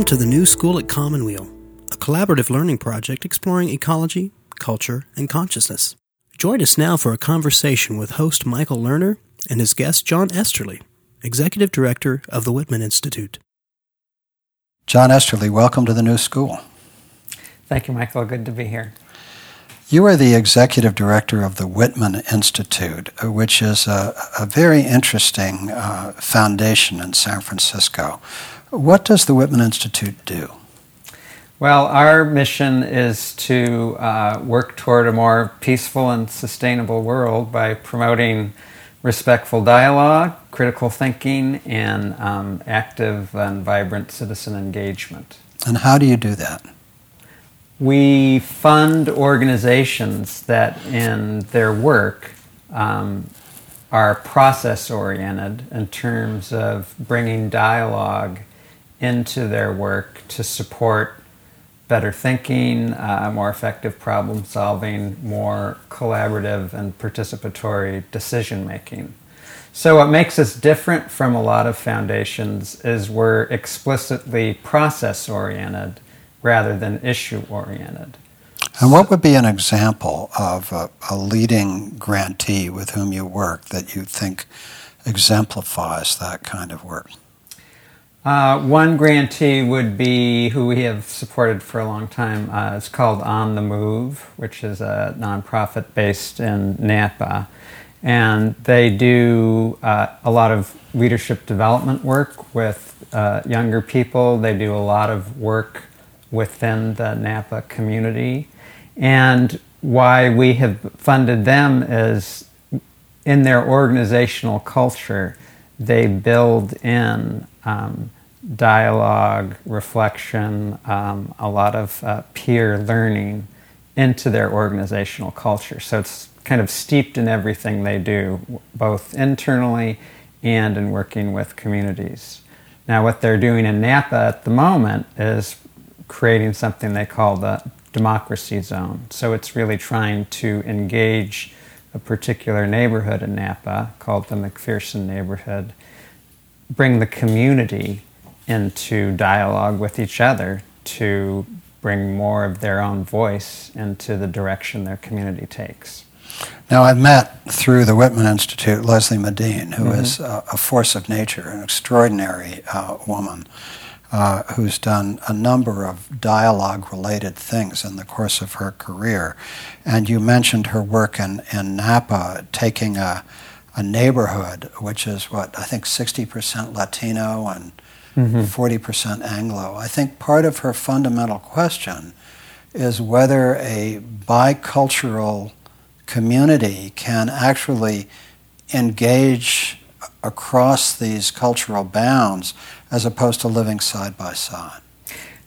Welcome to the New School at Commonweal, a collaborative learning project exploring ecology, culture, and consciousness. Join us now for a conversation with host Michael Lerner and his guest John Esterle, Executive Director of the Whitman Institute. John Esterle, welcome to the New School. Thank you, Michael. Good to be here. You are the executive director of the Whitman Institute, which is a, a very interesting uh, foundation in San Francisco. What does the Whitman Institute do? Well, our mission is to uh, work toward a more peaceful and sustainable world by promoting respectful dialogue, critical thinking, and um, active and vibrant citizen engagement. And how do you do that? We fund organizations that, in their work, um, are process oriented in terms of bringing dialogue into their work to support better thinking, uh, more effective problem solving, more collaborative and participatory decision making. So, what makes us different from a lot of foundations is we're explicitly process oriented rather than issue oriented. And what would be an example of a, a, leading grantee with whom you work that you think exemplifies that kind of work? Uh, one grantee would be who we have supported for a long time. Uh, it's called On the Move, which is a nonprofit based in Napa. And they do uh, a lot of leadership development work with uh, younger people. They do a lot of work within the Napa community. And why we have funded them is in their organizational culture, they build in um, dialogue, reflection, um, a lot of uh, peer learning into their organizational culture. So it's kind of steeped in everything they do, both internally and in working with communities. Now, what they're doing in Napa at the moment is creating something they call the democracy zone. So it's really trying to engage a particular neighborhood in Napa called the McPherson neighborhood, bring the community into dialogue with each other to bring more of their own voice into the direction their community takes. Now, I've met through the Whitman Institute Leslie Medine, who mm-hmm. is a, a, force of nature, an extraordinary uh, woman uh, who's done a number of dialogue related things in the course of her career. And you mentioned her work in, in Napa, taking a, a neighborhood which is what, I think 60% Latino and mm-hmm. 40% Anglo. I think part of her fundamental question is whether a bicultural community can actually engage across these cultural bounds as opposed to living side by side.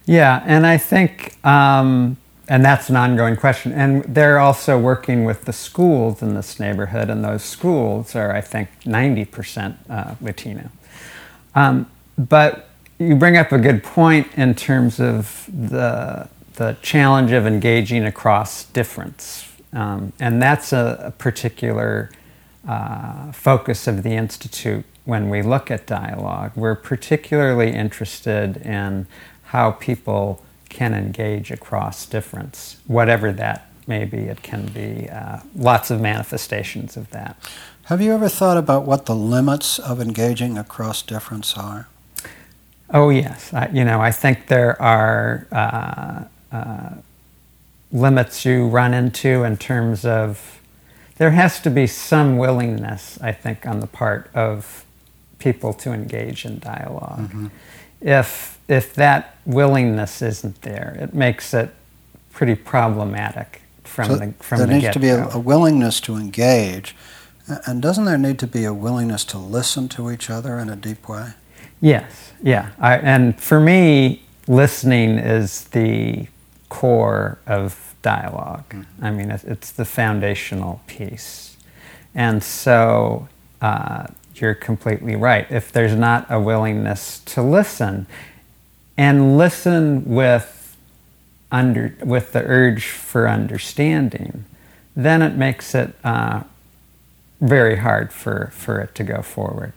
Yeah, and I think, um, and that's an ongoing question. And they're also working with the schools in this neighborhood, and those schools are, I think, 90% uh, Latino. Um, but you bring up a good point in terms of the, the challenge of engaging across difference. Um, and that's a, a particular uh, focus of the Institute when we look at dialogue. We're particularly interested in how people can engage across difference, whatever that may be. It can be uh, lots of manifestations of that. Have you ever thought about what the limits of engaging across difference are? Oh yes, I, you know I think there are uh, uh, limits you run into in terms of there has to be some willingness I think on the part of people to engage in dialog mm-hmm. If if that willingness isn't there, it makes it pretty problematic from so the from there the needs get-go. to be a, a willingness to engage, and doesn't there need to be a willingness to listen to each other in a deep way? Yes, yeah. I, and for me, listening is the core of dialog mm-hmm. I mean, it's the foundational piece. And so uh, you're completely right. If there's not a willingness to listen, and listen with, under, with the urge for understanding, then it makes it uh, very hard for, for it to go forward.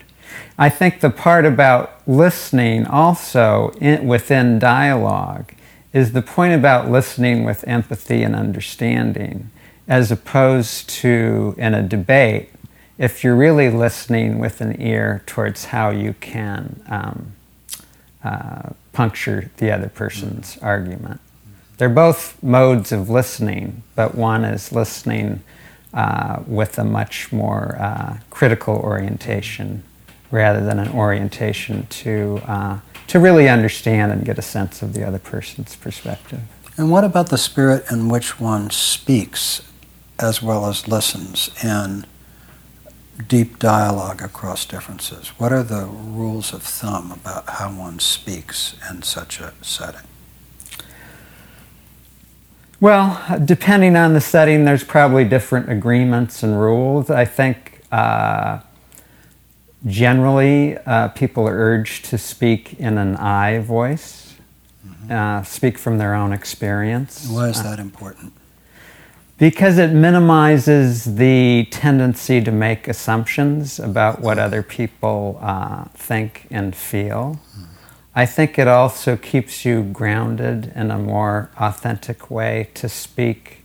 I think the part about listening also in, within dialogue is the point about listening with empathy and understanding, as opposed to in a debate, if you're really listening with an ear towards how you can um, uh, puncture the other person's argument. They're both modes of listening, but one is listening uh, with a much more uh, critical orientation rather than an orientation to, uh, to really understand and get a sense of the other person's perspective. And what about the spirit in which one speaks as well as listens in deep dialogue across differences? What are the rules of thumb about how one speaks in such a setting? Well, depending on the setting, there's probably different agreements and rules. I think uh, generally uh, people are urged to speak in an I voice, mm-hmm. uh, speak from their own experience. Why is that important? Because it minimizes the tendency to make assumptions about what other people uh, think and feel. I think it also keeps you grounded in a more authentic way to speak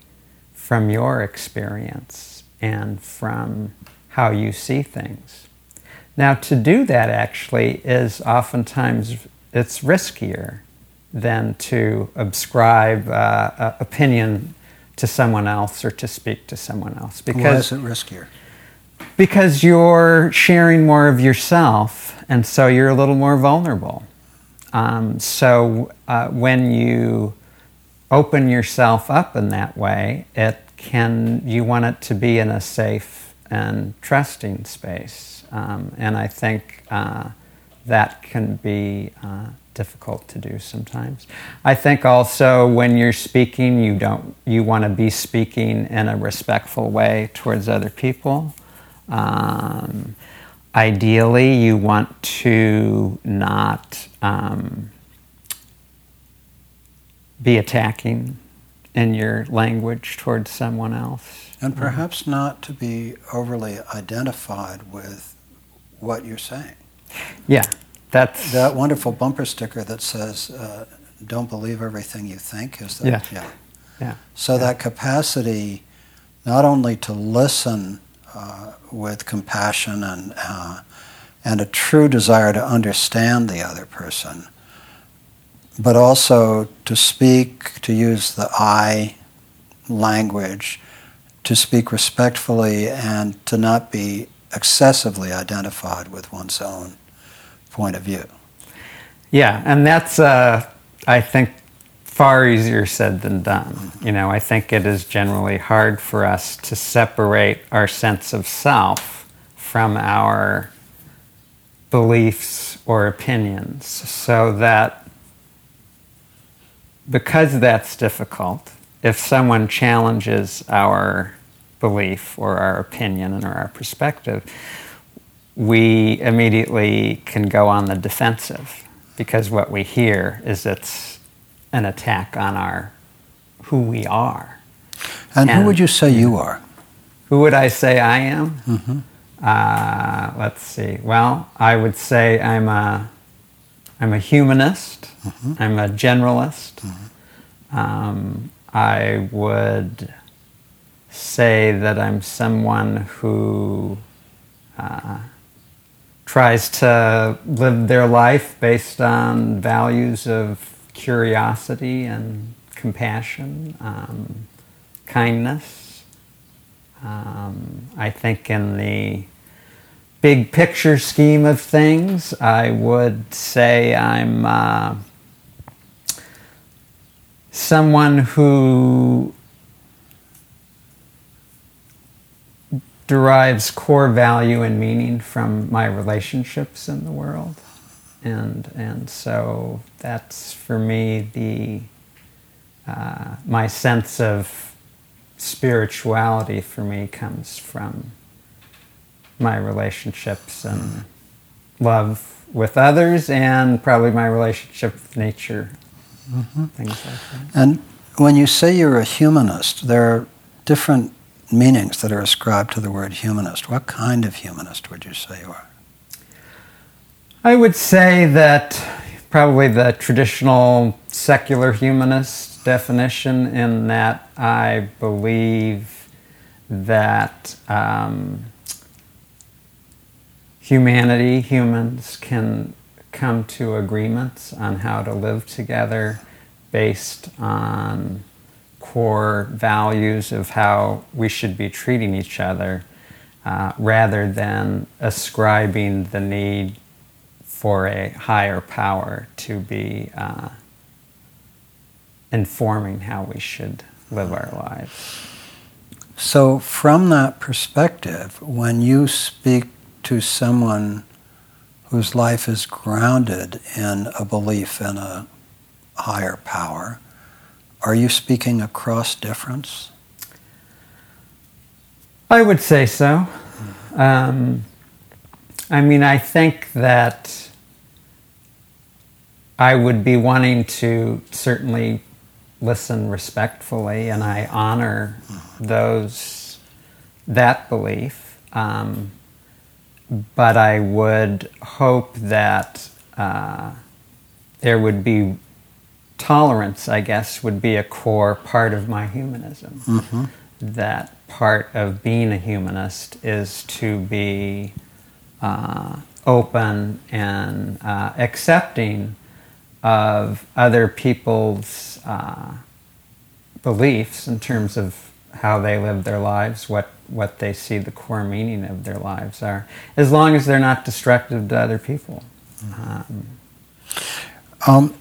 from your experience and from how you see things. Now, to do that actually is oftentimes it's riskier than to ascribe uh, opinion to someone else or to speak to someone else. Because, Why is it riskier? Because you're sharing more of yourself, and so you're a little more vulnerable. Um, so uh, when you open yourself up in that way, it can you want it to be in a safe and trusting space, um, and I think uh, that can be uh, difficult to do sometimes. I think also when you're speaking, you don't you want to be speaking in a respectful way towards other people. Um, ideally, you want to not um, be attacking in your language towards someone else. And perhaps not to be overly identified with what you're saying. Yeah, that's. That wonderful bumper sticker that says, uh, don't believe everything you think is that. Yeah. yeah. yeah. So yeah. that capacity not only to listen uh, with compassion and, uh, and a true desire to understand the other person, but also to speak, to use the I language, to speak respectfully, and to not be excessively identified with one's own point of view. Yeah, and that's, uh, I think, far easier said than done. You know, I think it is generally hard for us to separate our sense of self from our beliefs or opinions so that because that's difficult, if someone challenges our belief or our opinion or our perspective, we immediately can go on the defensive because what we hear is it's an attack on our who we are. And, and who would you say you are? Who would I say I am? Mm-hmm. Uh, let's see. Well, I would say I'm a I'm a humanist. Mm-hmm. I'm a generalist. Mm-hmm. Um, I would say that I'm someone who uh, tries to live their life based on values of curiosity and compassion, um, kindness. Um, I think in the big picture scheme of things, I would say I'm uh, someone who derives core value and meaning from my relationships in the world. And and so that's for me the uh, my sense of spirituality for me comes from my relationships and love with others and probably my relationship with nature. Mm-hmm. things like that. And when you say you're a humanist there are different meanings that are ascribed to the word humanist. What kind of humanist would you say you are? I would say that probably the traditional secular humanist definition, in that I believe that um, humanity, humans, can come to agreements on how to live together based on core values of how we should be treating each other uh, rather than ascribing the need for a higher power to be uh, informing how we should live our lives. So, from that perspective, when you speak to someone whose life is grounded in a belief in a higher power, are you speaking across difference? I would say so. Um, I mean, I think that I would be wanting to certainly listen respectfully, and I honor those that belief. Um, but I would hope that uh, there would be tolerance, I guess, would be a core part of my humanism. Mm-hmm. That part of being a humanist is to be uh, open and uh, accepting of other people's uh, beliefs in terms of how they live their lives, what, what they see the core meaning of their lives are, as long as they're not destructive to other people. Um, um,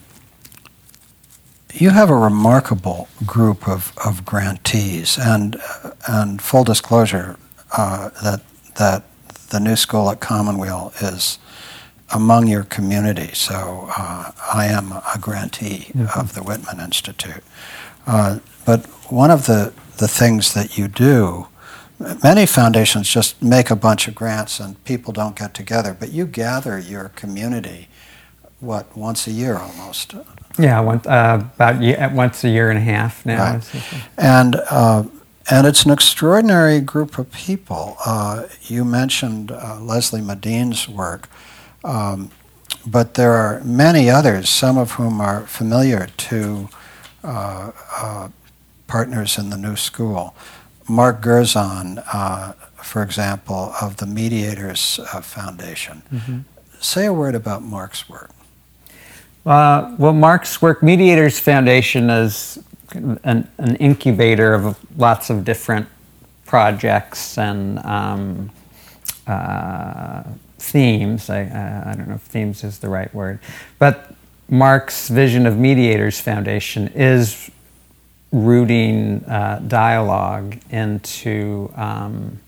you have a remarkable group of, of grantees, and, and full disclosure uh, that, that the New School at Commonweal is among your community. So uh, I am a grantee mm-hmm. of the Whitman Institute. Uh, but one of the the things that you do. Many foundations just make a bunch of grants and people don't get together, but you gather your community, what, once a year almost? Yeah, one, uh, about year, once a year and a half now. Right. And, uh, and it's an extraordinary group of people. Uh, you mentioned uh, Leslie Medine's work, um, but there are many others, some of whom are familiar to uh, uh, partners in the new school. Mark Gerzon, uh, for example, of the Mediators uh, Foundation. Mm-hmm. Say a word about Mark's work. Uh, well, Mark's work, Mediators Foundation, is an, an, incubator of lots of different projects and um, uh, themes. I, I don't know if themes is the right word, but Mark's vision of Mediators Foundation is rooting uh, dialogue into um,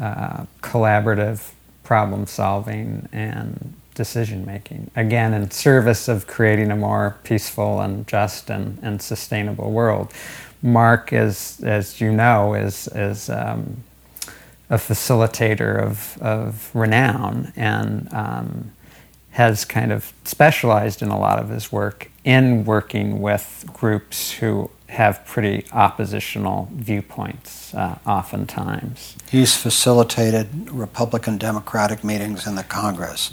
uh, collaborative problem solving and decision making. Again, in service of creating a more peaceful and just and, and sustainable world. Mark, is, as you know, is, is um, a facilitator of, of renown and um, has kind of specialized in a lot of his work in working with groups who have pretty oppositional viewpoints uh, oftentimes. He's facilitated Republican Democratic meetings in the Congress.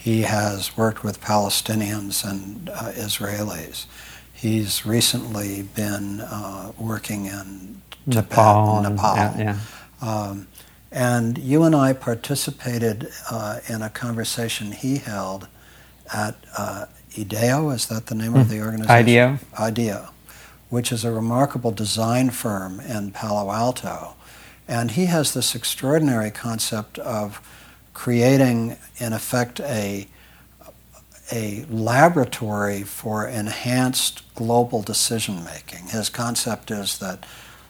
He has worked with Palestinians and uh, Israelis. He's recently been uh, working in Nepal. Tibet, Nepal. And, yeah, um, and you and I participated uh, in a conversation he held at uh, IDEO. Is that the name mm. of the organization? IDEO. IDEO which is a remarkable design firm in Palo Alto. And he has this extraordinary concept of creating, in effect, a, a laboratory for enhanced global decision making. His concept is that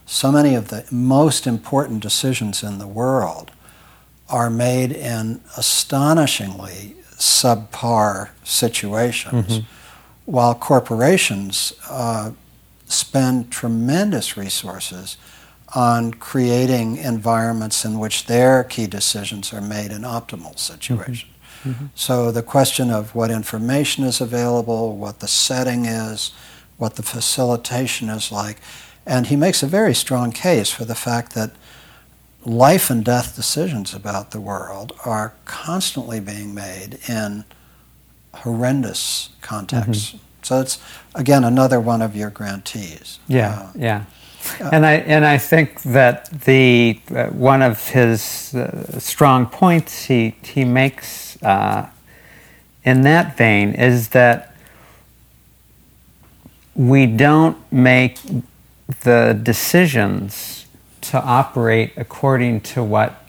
so many of the most important decisions in the world are made in astonishingly subpar situations, mm-hmm. while corporations uh, spend tremendous resources on creating environments in which their key decisions are made in optimal situations. Mm-hmm. Mm-hmm. So the question of what information is available, what the setting is, what the facilitation is like, and he makes a very strong case for the fact that life and death decisions about the world are constantly being made in horrendous contexts. Mm-hmm. So it's again another one of your grantees. Yeah, uh, yeah. And I and I think that the uh, one of his uh, strong points he he makes uh, in that vein is that we don't make the decisions to operate according to what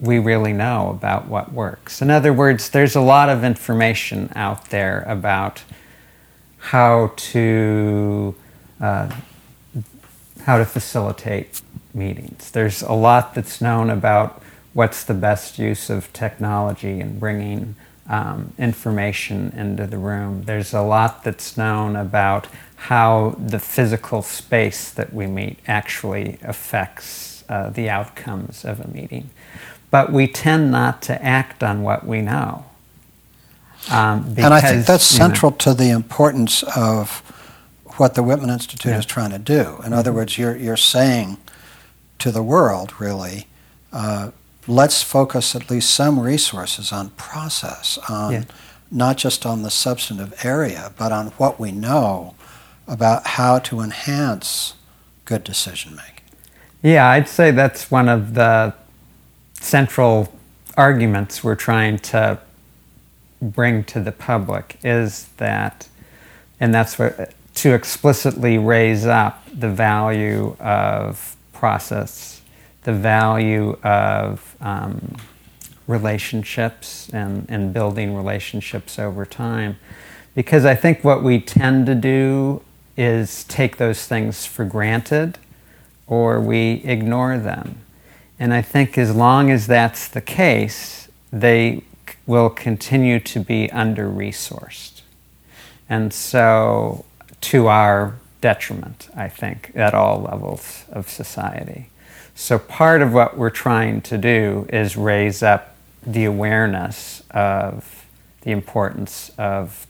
we really know about what works. In other words, there's a lot of information out there about how to uh, how to facilitate meetings. There's a lot that's known about what's the best use of technology and bringing um, information into the room. There's a lot that's known about how the physical space that we meet actually affects uh, the outcomes of a meeting. But we tend not to act on what we know. Um, because, and I think that's central know, to the importance of what the Whitman Institute yeah. is trying to do. In mm-hmm. other words, you're, you're saying to the world, really, uh, let's focus at least some resources on process, on yeah. not just on the substantive area, but on what we know about how to enhance good decision making. Yeah, I'd say that's one of the central arguments we're trying to bring to the public is that, and that's what to explicitly raise up the value of process, the value of um, relationships and, and building relationships over time. Because I think what we tend to do is take those things for granted or we ignore them. And I think as long as that's the case, they will continue to be under resourced. And so, to our detriment, I think, at all levels of society. So, part of what we're trying to do is raise up the awareness of the importance of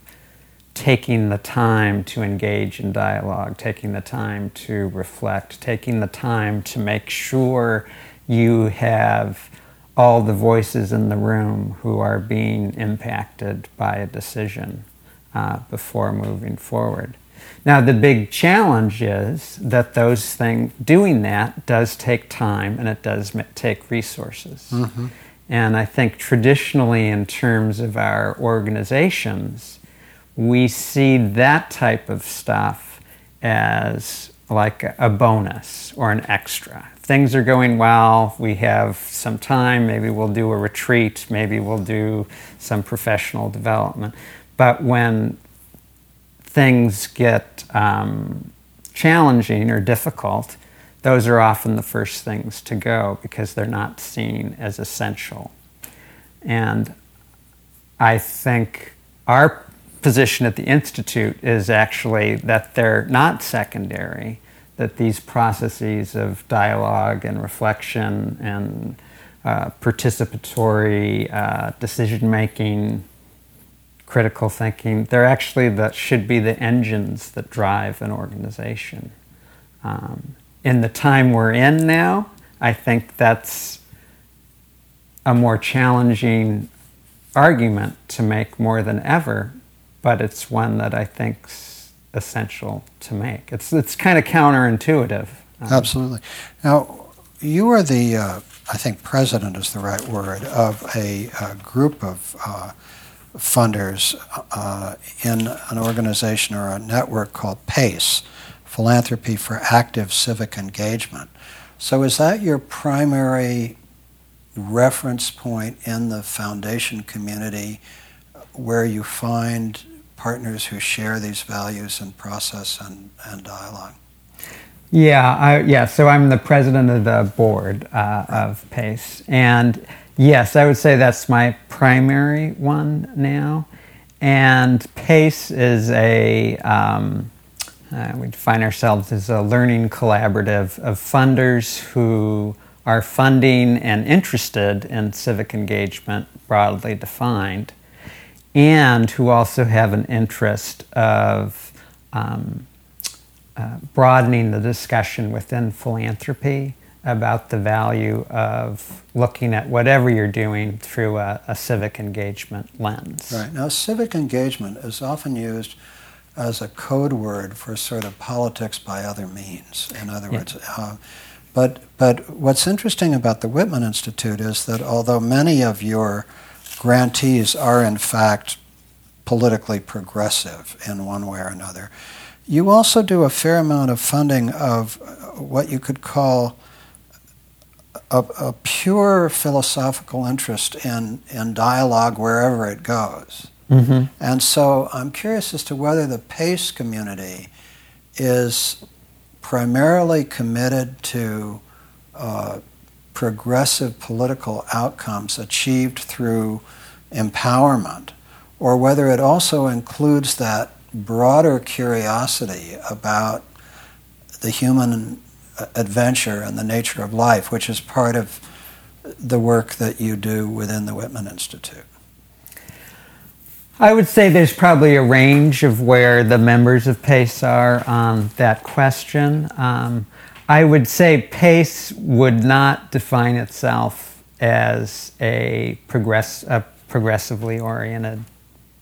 taking the time to engage in dialogue, taking the time to reflect, taking the time to make sure you have all the voices in the room who are being impacted by a decision uh, before moving forward. Now, the big challenge is that those things, doing that does take time and it does take resources. Mm-hmm. And I think traditionally, in terms of our organizations, we see that type of stuff as like a bonus or an extra. Things are going well, we have some time, maybe we'll do a retreat, maybe we'll do some professional development. But when things get um, challenging or difficult, those are often the first things to go because they're not seen as essential. And I think our position at the Institute is actually that they're not secondary, that these processes of dialogue and reflection and uh, participatory uh, decision making, critical thinking, they're actually that should be the engines that drive an organization. Um, in the time we're in now, I think that's a more challenging argument to make more than ever but it's one that I think's essential to make. It's it's kind of counterintuitive. Um, Absolutely. Now, you are the uh, I think president is the right word of a, a group of uh, funders uh, in an organization or a network called PACE, Philanthropy for Active Civic Engagement. So, is that your primary reference point in the foundation community? where you find partners who share these values and process and, and dialogue? Yeah, I, yeah. So I'm the president of the board uh, of PACE, and yes, I would say that's my primary one now. And PACE is a um, uh, we define ourselves as a learning collaborative of funders who are funding and interested in civic engagement, broadly defined and who also have an interest of um, uh, broadening the discussion within philanthropy about the value of looking at whatever you're doing through a, a civic engagement lens. Right. Now, civic engagement is often used as a code word for sort of politics by other means. In other yeah. words, uh, but but what's interesting about the Whitman Institute is that although many of your grantees are in fact politically progressive in one way or another, you also do a fair amount of funding of what you could call a, a pure philosophical interest in, in dialogue wherever it goes. Mm-hmm. And so I'm curious as to whether the PACE community is primarily committed to uh, progressive political outcomes achieved through empowerment, or whether it also includes that broader curiosity about the human adventure and the nature of life, which is part of the work that you do within the Whitman Institute? I would say there's probably a range of where the members of PACE are on that question. Um, I would say PACE would not define itself as a, progress, a progressively oriented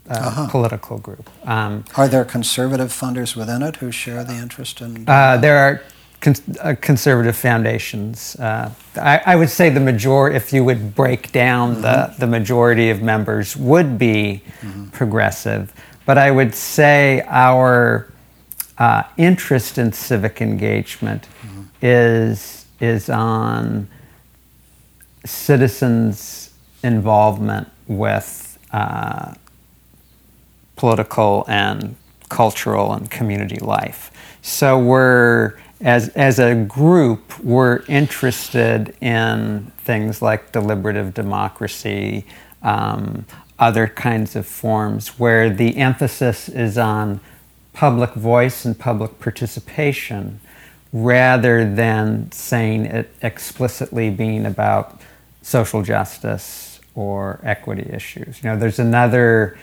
uh, uh-huh. political group. Um, are there conservative funders within it who share the interest in? Uh, there are con- uh, conservative foundations. Uh, I, I, would say the majority, if you would break down mm-hmm. the, the majority of members, would be mm-hmm. progressive. But I would say our uh, interest in civic engagement mm-hmm. is, is on citizens' involvement with uh, political and cultural and community life. So we're as, as a group, we're interested in things like deliberative democracy, um, other kinds of forms where the emphasis is on public voice and public participation rather than saying it explicitly being about social justice or equity issues. You know, there's another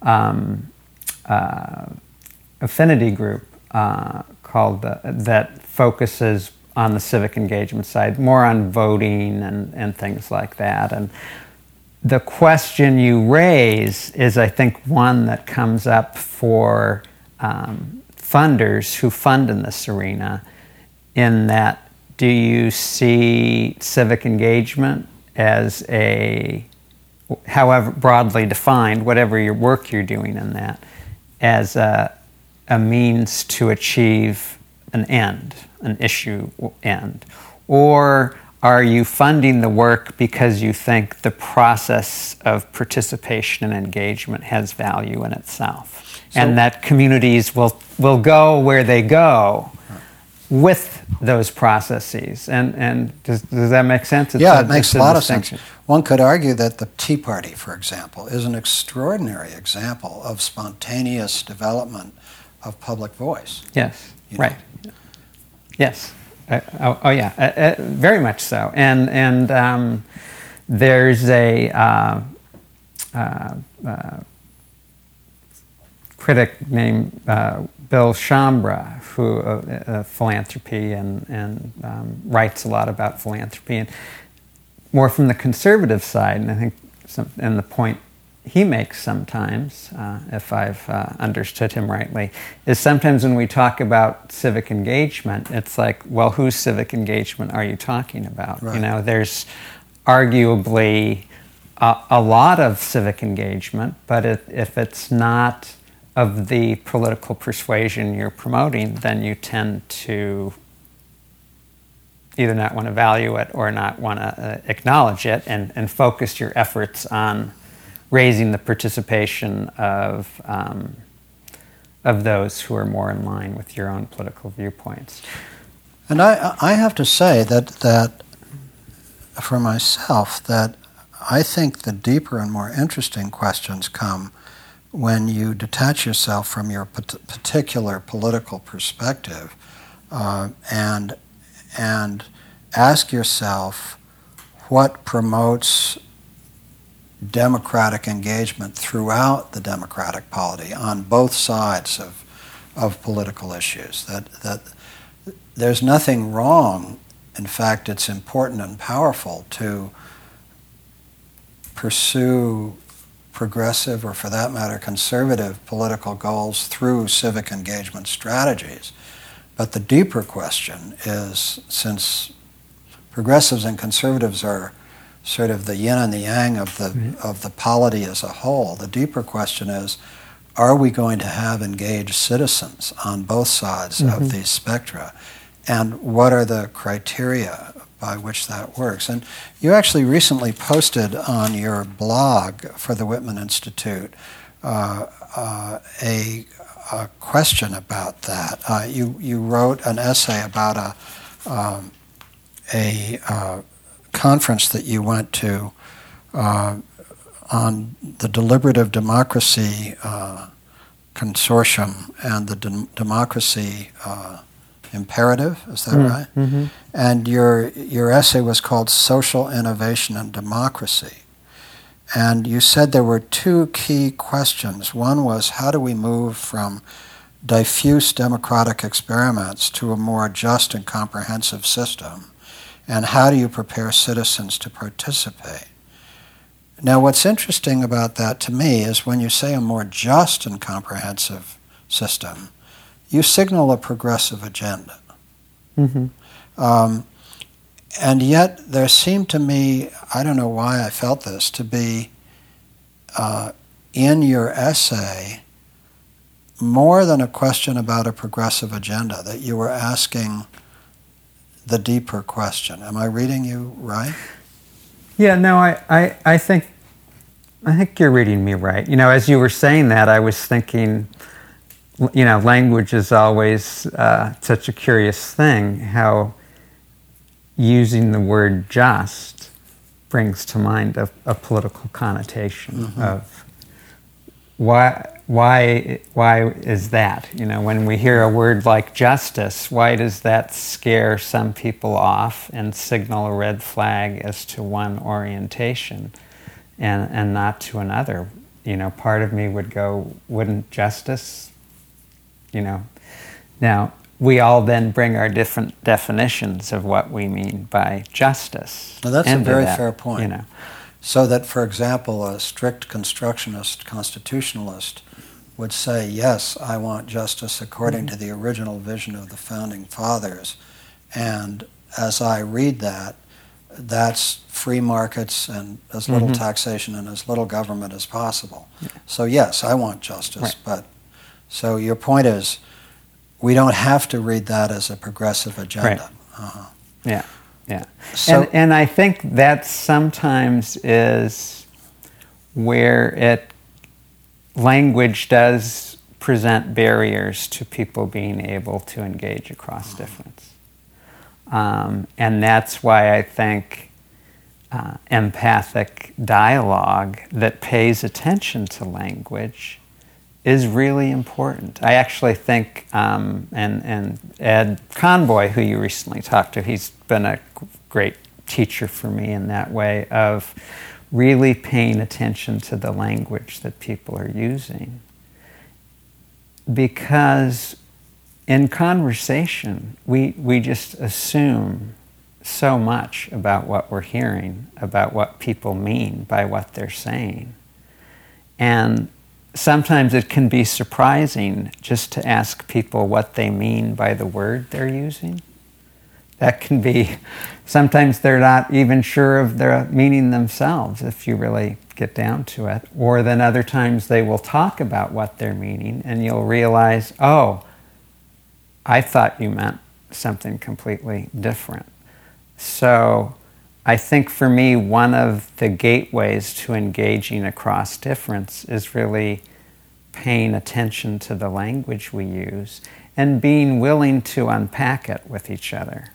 um, uh, affinity group uh, called the, that focuses on the civic engagement side, more on voting and, and things like that. And the question you raise is, I think, one that comes up for um, funders who fund in this arena, in that do you see civic engagement as a, however broadly defined, whatever your work you're doing in that, as a, a means to achieve an end, an issue end? Or are you funding the work because you think the process of participation and engagement has value in itself? So, and that communities will, will go where they go with those processes. And, and does, does that make sense? It's yeah, a, it makes a lot of sense. One could argue that the Tea Party, for example, is an extraordinary example of spontaneous development of public voice. Yes, you know? right. Yes. Uh, oh, oh, yeah, uh, uh, very much so. And and um, there's a uh, uh, uh, critic named Bill Schambra who philanthropy and and um, writes a lot about philanthropy and more from the conservative side. And I think some, and the point he makes sometimes, uh, if I've uh, understood him rightly, is sometimes when we talk about civic engagement, it's like, well, whose civic engagement are you talking about? Right. You know, there's arguably a, a lot of civic engagement, but if, if it's not of the political persuasion you're promoting, then you tend to either not want to value it or not want to uh, acknowledge it and, and focus your efforts on raising the participation of, um, of those who are more in line with your own political viewpoints. And I, I have to say that, that for myself, that I think the deeper and more interesting questions come when you detach yourself from your particular political perspective uh, and, and ask yourself what promotes democratic engagement throughout the democratic polity on both sides of, of political issues. That, that there's nothing wrong in fact, it's important and powerful to pursue progressive, or for that matter, conservative political goals through civic engagement strategies. But the deeper question is since progressives and conservatives are sort of the yin and the yang of the, mm-hmm. of the polity as a whole, the deeper question is are we going to have engaged citizens on both sides mm-hmm. of these spectra? And what are the criteria by which that works. And you actually recently posted on your blog for the Whitman Institute uh, uh, a, a, question about that. Uh, you, you wrote an essay about a, um, a uh, conference that you went to uh, on the deliberative democracy uh, consortium and the de- democracy imperative. Is that mm, right? Mm-hmm. And your your essay was called Social Innovation and Democracy. And you said there were two key questions. One was how do we move from diffuse democratic experiments to a more just and comprehensive system? And how do you prepare citizens to participate? Now, what's interesting about that to me is when you say a more just and comprehensive system, you signal a progressive agenda. Mm-hmm. Um, and yet, there seemed to me, I don't know why I felt this, to be uh, in your essay more than a question about a progressive agenda, that you were asking the deeper question. Am I reading you right? Yeah, no, I, I, I think I think you're reading me right. You know, as you were saying that, I was thinking you know, language is always uh, such a curious thing. How using the word "just" brings to mind a, a political connotation mm-hmm. of why, why, why is that? You know, when we hear a word like justice, why does that scare some people off and signal a red flag as to one orientation, and and not to another? You know, part of me would go, wouldn't justice you know. Now, we all then bring our different definitions of what we mean by justice. Now, that's a very that, fair point. You know. So that, for example, a strict constructionist constitutionalist would say, yes, I want justice according mm-hmm. to the original vision of the founding fathers. And as I read that, that's free markets and as little mm-hmm. taxation and as little government as possible. Yeah. So, yes, I want justice, right. but so your point is, we don't have to read that as a progressive agenda. Right. Uh-huh. Yeah, yeah. So, and, and I think that sometimes is where it language does present barriers to people being able to engage across uh-huh. difference. Um, and that's why I think uh, empathic dialogue that pays attention to language is really important. I actually think, um, and, and Ed Conboy, who you recently talked to, he's been a great teacher for me in that way of really paying attention to the language that people are using. Because in conversation, we, we just assume so much about what we're hearing, about what people mean by what they're saying. And sometimes it can be surprising just to ask people what they mean by the word they're using. That can be, sometimes they're not even sure of their meaning themselves if you really get down to it. Or then other times they will talk about what they're meaning and you'll realize, oh, I thought you meant something completely different. So I think for me, one of the gateways to engaging across difference is really paying attention to the language we use and being willing to unpack it with each other.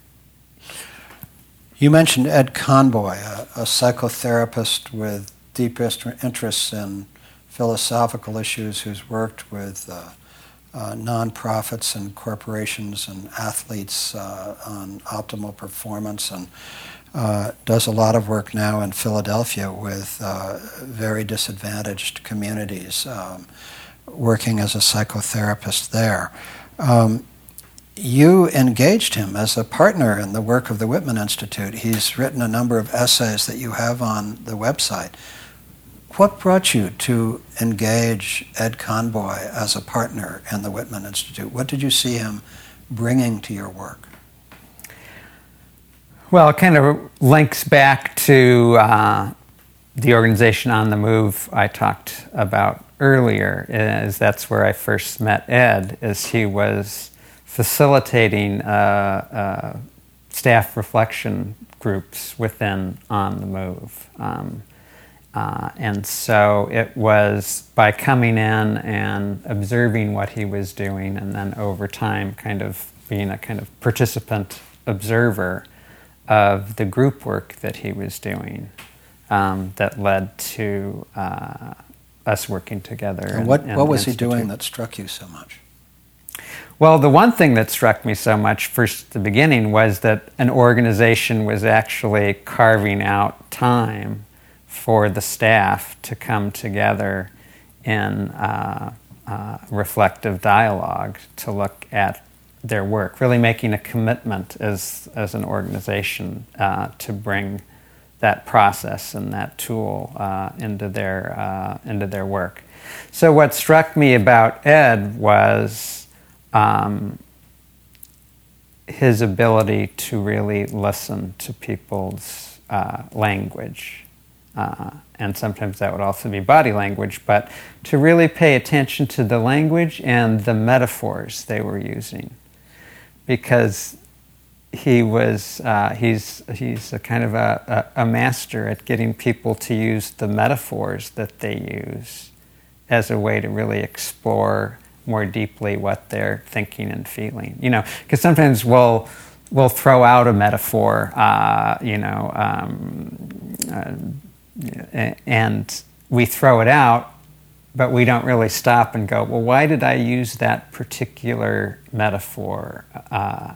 You mentioned Ed Conboy, a, a psychotherapist with deep interests in philosophical issues who's worked with uh, uh, nonprofits and corporations and athletes uh, on optimal performance and uh, does a lot of work now in Philadelphia with uh, very disadvantaged communities, um, working as a psychotherapist there. Um, you engaged him as a partner in the work of the Whitman Institute. He's written a number of essays that you have on the website. What brought you to engage Ed Conboy as a partner in the Whitman Institute? What did you see him bringing to your work? Well, it kind of links back to uh, the organization On the Move I talked about earlier. Is that's where I first met Ed. As he was facilitating uh, uh, staff reflection groups within On the Move. Um, uh, and so it was by coming in and observing what he was doing, and then over time, kind of being a kind of participant observer of the group work that he was doing, um, that led to uh, us working together. And what, what was he doing that struck you so much? Well, the one thing that struck me so much first at the beginning was that an organization was actually carving out time for the staff to come together in uh, uh, reflective dialogue to look at their work, really making a commitment as, as an organization uh, to bring that process and that tool uh, into, their, uh, into their work. So, what struck me about Ed was um, his ability to really listen to people's uh, language. Uh, and sometimes that would also be body language, but to really pay attention to the language and the metaphors they were using. Because he was, uh, he's, he's a kind of a, a, a master at getting people to use the metaphors that they use as a way to really explore more deeply what they're thinking and feeling. You know, because sometimes we'll we'll throw out a metaphor, uh, you know, um, uh, and we throw it out, but we don't really stop and go, well, why did I use that particular metaphor? Uh,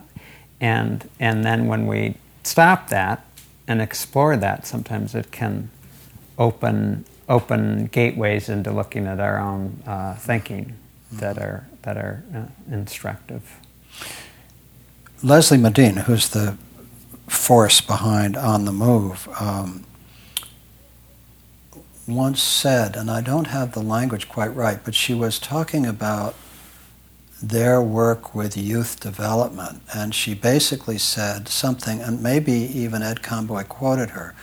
and and then when we stop that and explore that, sometimes it can open open gateways into looking at our own uh, that are that are uh, instructive. Leslie Medine, who's the force behind On the Move, um, once said, and I don't have the language quite right, but she was talking about their work with youth development, and she basically said something, and maybe even Ed Conboy quoted her,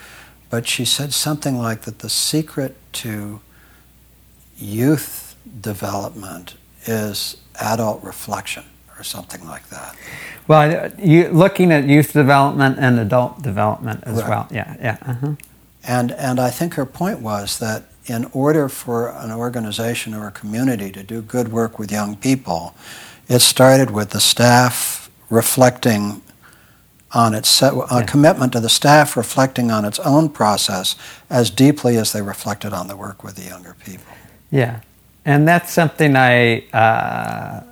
but she said something like that the secret to youth development is adult reflection or something like that. Well, you, looking at youth development and adult development as right. well. Yeah, yeah. Uh-huh. And, and I think her point was that in order for an organization or a community to do good work with young people, it started with the staff reflecting on its a yeah. commitment to the staff reflecting on its own process as deeply as they reflected on the work with the younger people. Yeah, and that's something I uh,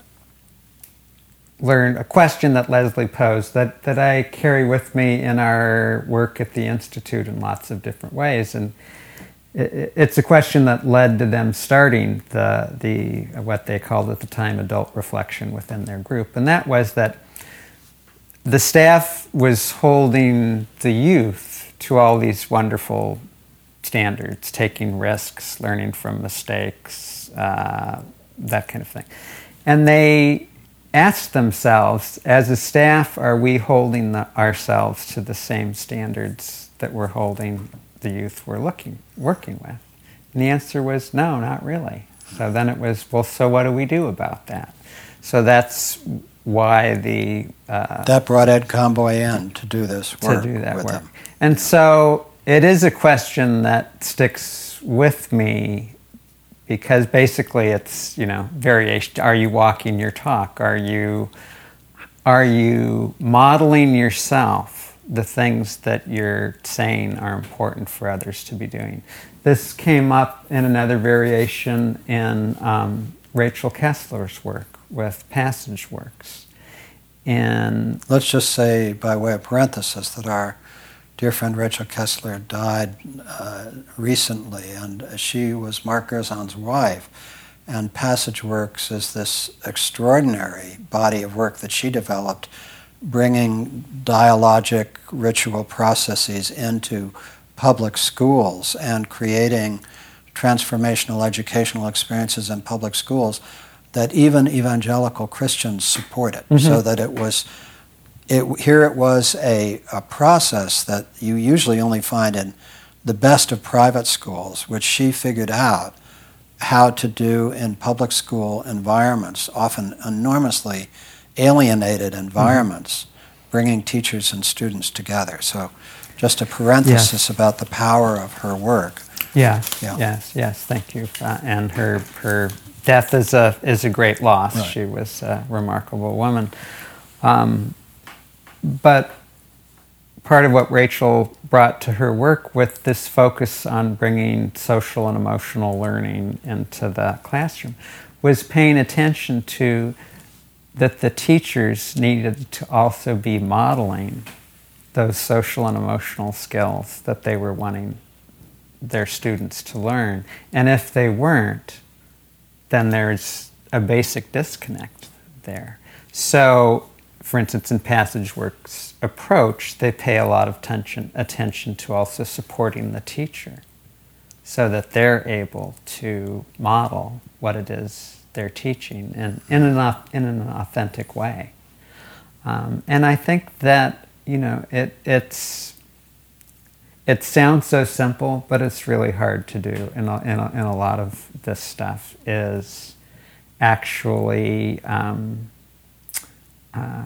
learned, a question that Leslie posed that, that I carry with me in our work at the Institute in lots of different ways. And it, it's a question that led to them starting the, the, what they called at the time adult reflection within their group. And that was that the staff was holding the youth to all these wonderful standards, taking risks, learning from mistakes, uh, that kind of thing. And they asked themselves, as a staff, are we holding the, ourselves to the same standards that we're holding the youth we're looking, working with? And the answer was no, not really. So then it was, well, so what do we do about that? So that's why the uh, that brought Ed Conboy in to do this work to do that with work. Them. And so it is a question that sticks with me because basically it's you know variation are you walking your talk? Are you are you modeling yourself the things that you're saying are important for others to be doing? This came up in another variation in um, rachel kessler's work with passage works. And let's just say by way of parenthesis that our dear friend Rachel Kessler died uh, recently, and she was Mark Gerzon's wife. And Passage Works is this extraordinary body of work that she developed, bringing dialogic ritual processes into public schools and creating transformational educational experiences in public schools that even evangelical Christians supported. Mm-hmm. So that it was, it, here it was a, a process that you usually only find in the best of private schools, which she figured out how to do in public school environments, often enormously alienated environments, mm-hmm. bringing teachers and students together. So, just a parenthesis about the power of her work. Yeah. yeah. Yes. Yes. Thank you. Uh, and her her death is a is a great loss. Right. She was a remarkable woman. Um, but part of what Rachel brought to her work with this focus on bringing social and emotional learning into the classroom was paying attention to that the teachers needed to also be modeling those social and emotional skills that they were wanting their students to learn. And if they weren't, then there's a basic disconnect there. So, for instance, in PassageWorks approach, they pay a lot of tension, attention to also supporting the teacher so that they're able to model what it is they're teaching in, in, an, in an authentic way. Um, and I think that, you know, it, it's, it sounds so simple, but it's really hard to do in a, in a, in a lot of this stuff is actually um, uh,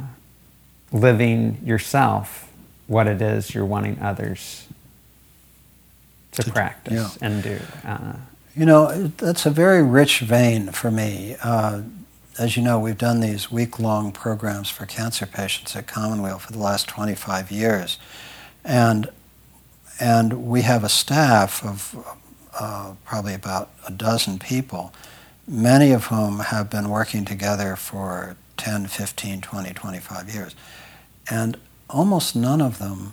living yourself what it is you're wanting others to, to practice yeah. and do. Uh, you know, that's a very rich vein for me. Uh, as you know, we've done these week long programs for cancer patients at Commonweal for the last 25 years. And, and we have a staff of uh, probably about a dozen people, many of whom have been working together for 10, 15, 20, 25 years. And almost none of them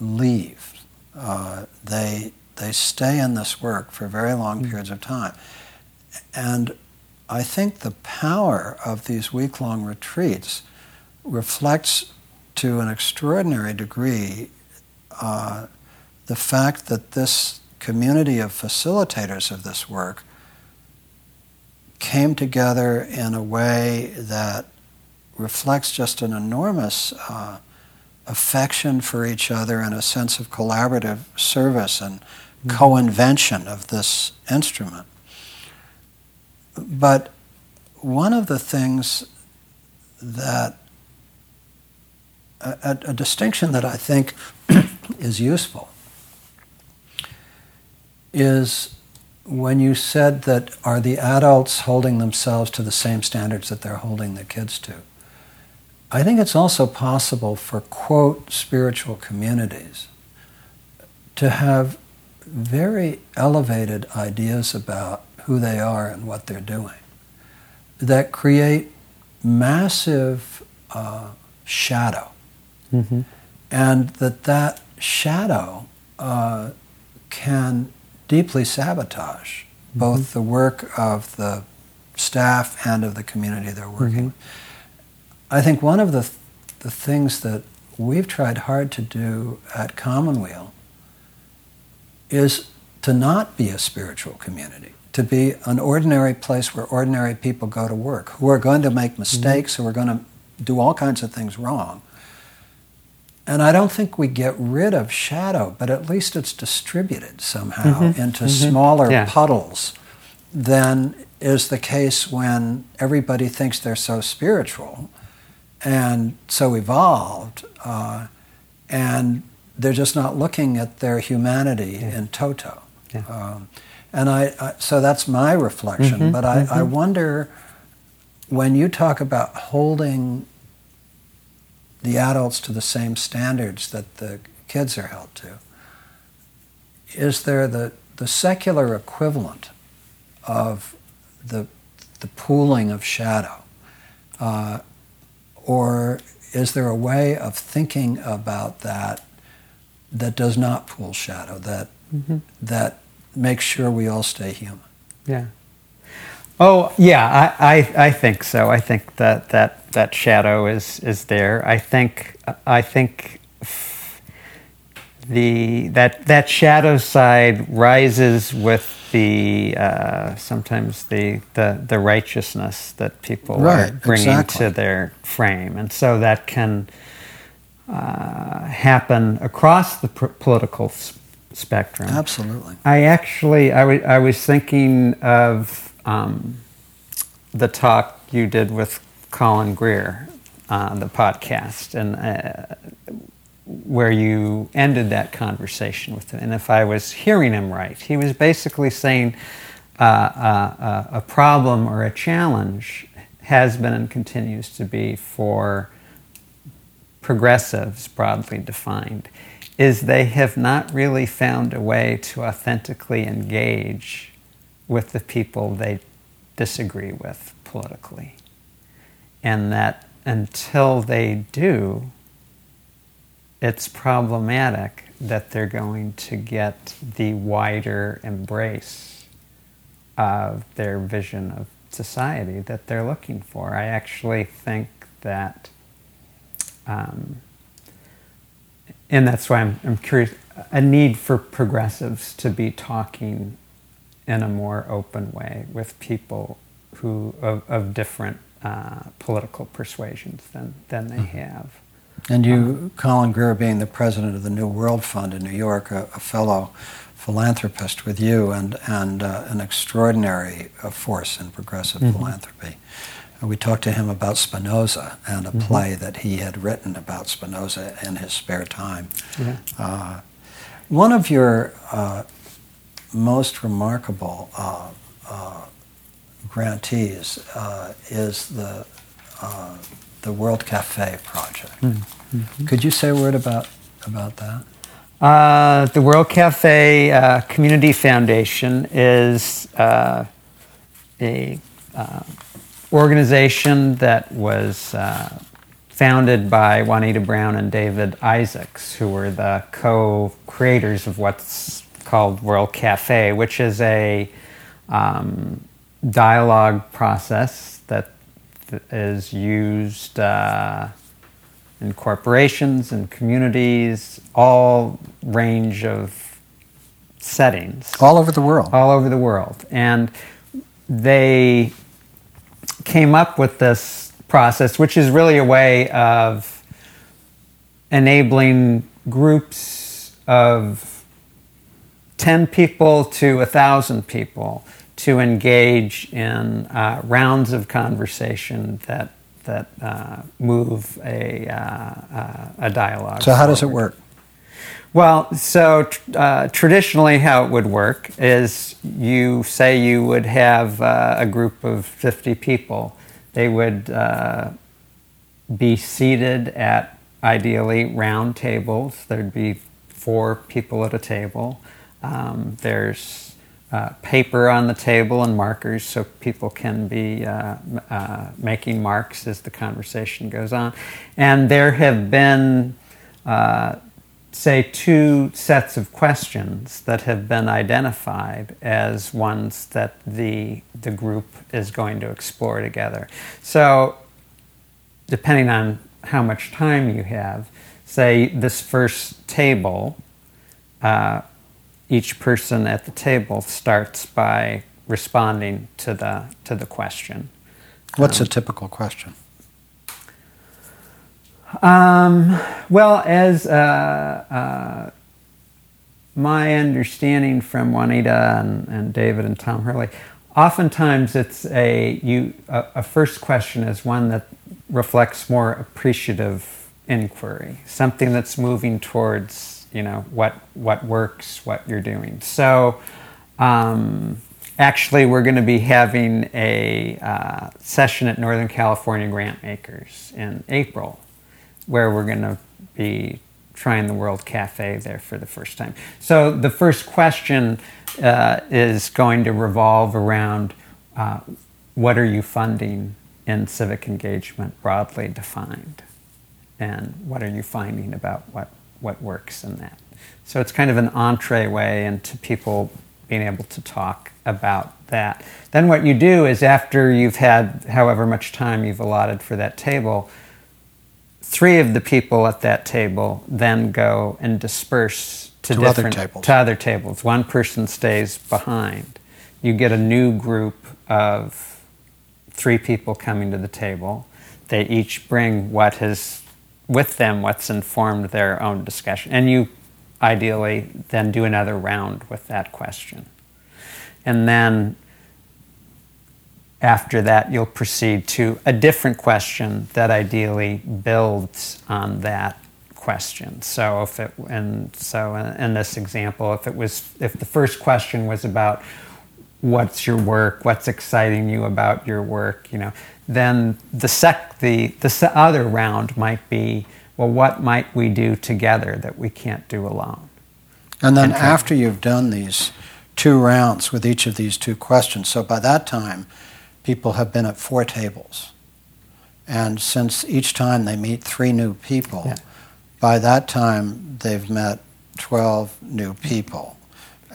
leave. Uh, they, they stay in this work for very long mm-hmm. periods of time. And I think the power of these week long retreats reflects to an extraordinary degree uh, the fact that this community of facilitators of this work came together in a way that reflects just an enormous uh, affection for each other and a sense of collaborative service and mm-hmm. co-invention of this instrument. But one of the things that a, a, distinction that I think is useful is when you said that are the adults holding themselves to the same standards that they're holding the kids to. I think it's also possible for, quote, spiritual communities to have very elevated ideas about who they are and what they're doing that create massive uh, shadow. Mm-hmm. And that that shadow uh, can deeply sabotage mm-hmm. both the work of the staff and of the community they're working mm-hmm. I think one of the, th- the things that we've tried hard to do at Commonweal is to not be a spiritual community, to be an ordinary place where ordinary people go to work, who are going to make mistakes, mm-hmm. who are going to do all kinds of things wrong, and I don't think we get rid of shadow, but at least it's distributed somehow mm-hmm. into mm-hmm. smaller yeah. puddles than is the case when everybody thinks they're so spiritual and so evolved, uh, and they're just not looking at their humanity yeah. in toto. Yeah. Um, and I, I, so that's my reflection. Mm-hmm. But I, I mm-hmm. wonder when you talk about holding the adults to the same standards that the kids are held to? Is there the, the secular equivalent of the, the pooling of shadow? Uh, or is there a way of thinking about that that does not pool shadow, that, mm-hmm. that makes sure we all stay human? Yeah. Oh yeah, I, I, I think so. I think that, that that shadow is is there. I think I think the that that shadow side rises with the uh, sometimes the, the the righteousness that people Right, are bringing exactly. to their frame, and so that can uh, happen across the pr- political s- spectrum. Absolutely. I actually, I wa- I was thinking of um, the talk you did with Colin Greer on the podcast, and uh, where you ended that conversation with him. And if I was hearing him right, he was basically saying uh, uh, uh, a problem or a challenge has been and continues to be for progressives, broadly defined, is they have not really found a way to authentically engage with the people they disagree with politically. And that until they do, it's problematic that they're going to get the wider embrace of their vision of society that they're looking for. I actually think that um, and that's why I'm, I'm curious a need for progressives to be talking in a more open way with people who of, of different uh, political persuasions than, than they have. And you, Colin Greer, being the president of the New World Fund in New York, a, a fellow philanthropist with you, and, and uh, an extraordinary uh, force in progressive philanthropy. And we talked to him about Spinoza and a play that he had written about Spinoza in his spare time. Yeah. Uh, one of your uh, most remarkable uh, uh, grantees uh, is the uh, the World Cafe project. Could you say a word about about that? Uh, the World Cafe uh, Community Foundation is uh, a uh, organization that was uh, founded by Juanita Brown and David Isaacs, who were the co-creators of what's called World Cafe, which is a um, dialogue process that is used. Uh, in corporations and communities, all range of settings, All over the world. all over the world. And they came up with this process, which is really a way of enabling groups of 10 people to 1,000 people to engage in uh, rounds of conversation that that uh, move a, uh, uh, a dialogue. So how does it work? Well, so uh, traditionally, how it would work is you say you would have uh, a group of 50 people. They would uh, be seated at ideally round tables. There'd be four people at a table. Um, there's uh, paper on the table and markers so people can be uh, uh, making marks as the conversation goes on. And there have been, uh, say, two sets of questions that have been identified as ones that the, the group is going to explore together. So, depending on how much time you have, say this first table, uh, each person at the table starts by responding to the to the question. What's a typical question? Um, well, as uh, uh, my understanding from Juanita and, and David and Tom Hurley, oftentimes it's a you a, a first question is one that reflects more appreciative inquiry, something that's moving towards you know what what works, what you're doing. So. Um, Actually, we're going to be having a uh, session at Northern California Grant Makers in April, where we're going to be trying the World Cafe there for the first time. So the first question uh, is going to revolve around uh, what are you funding in civic engagement broadly defined, and what are you finding about what what works in that. So it's kind of an entree way into people being able to talk about that. Then what you do is after you've had however much time you've allotted for that table, three of the people at that table then go and disperse to, To other different tables. to other tables. One person stays behind. You get a new group of three people coming to the table. They each bring what has with them what's informed their own discussion. And you ideally then do another round with that question. And then after that, you'll proceed to a different question that ideally builds on that question. So if it and so in this example, if it was if the first question was about what's your work, what's exciting you about your work, you know, then the sec the the other round might be well, what might we do together that we can't do alone? And then Okay. after you've done these two rounds with each of these two questions, so by that time, people have been at four tables. And since each time they meet three new people, Yeah. by that time they've met 12 new people.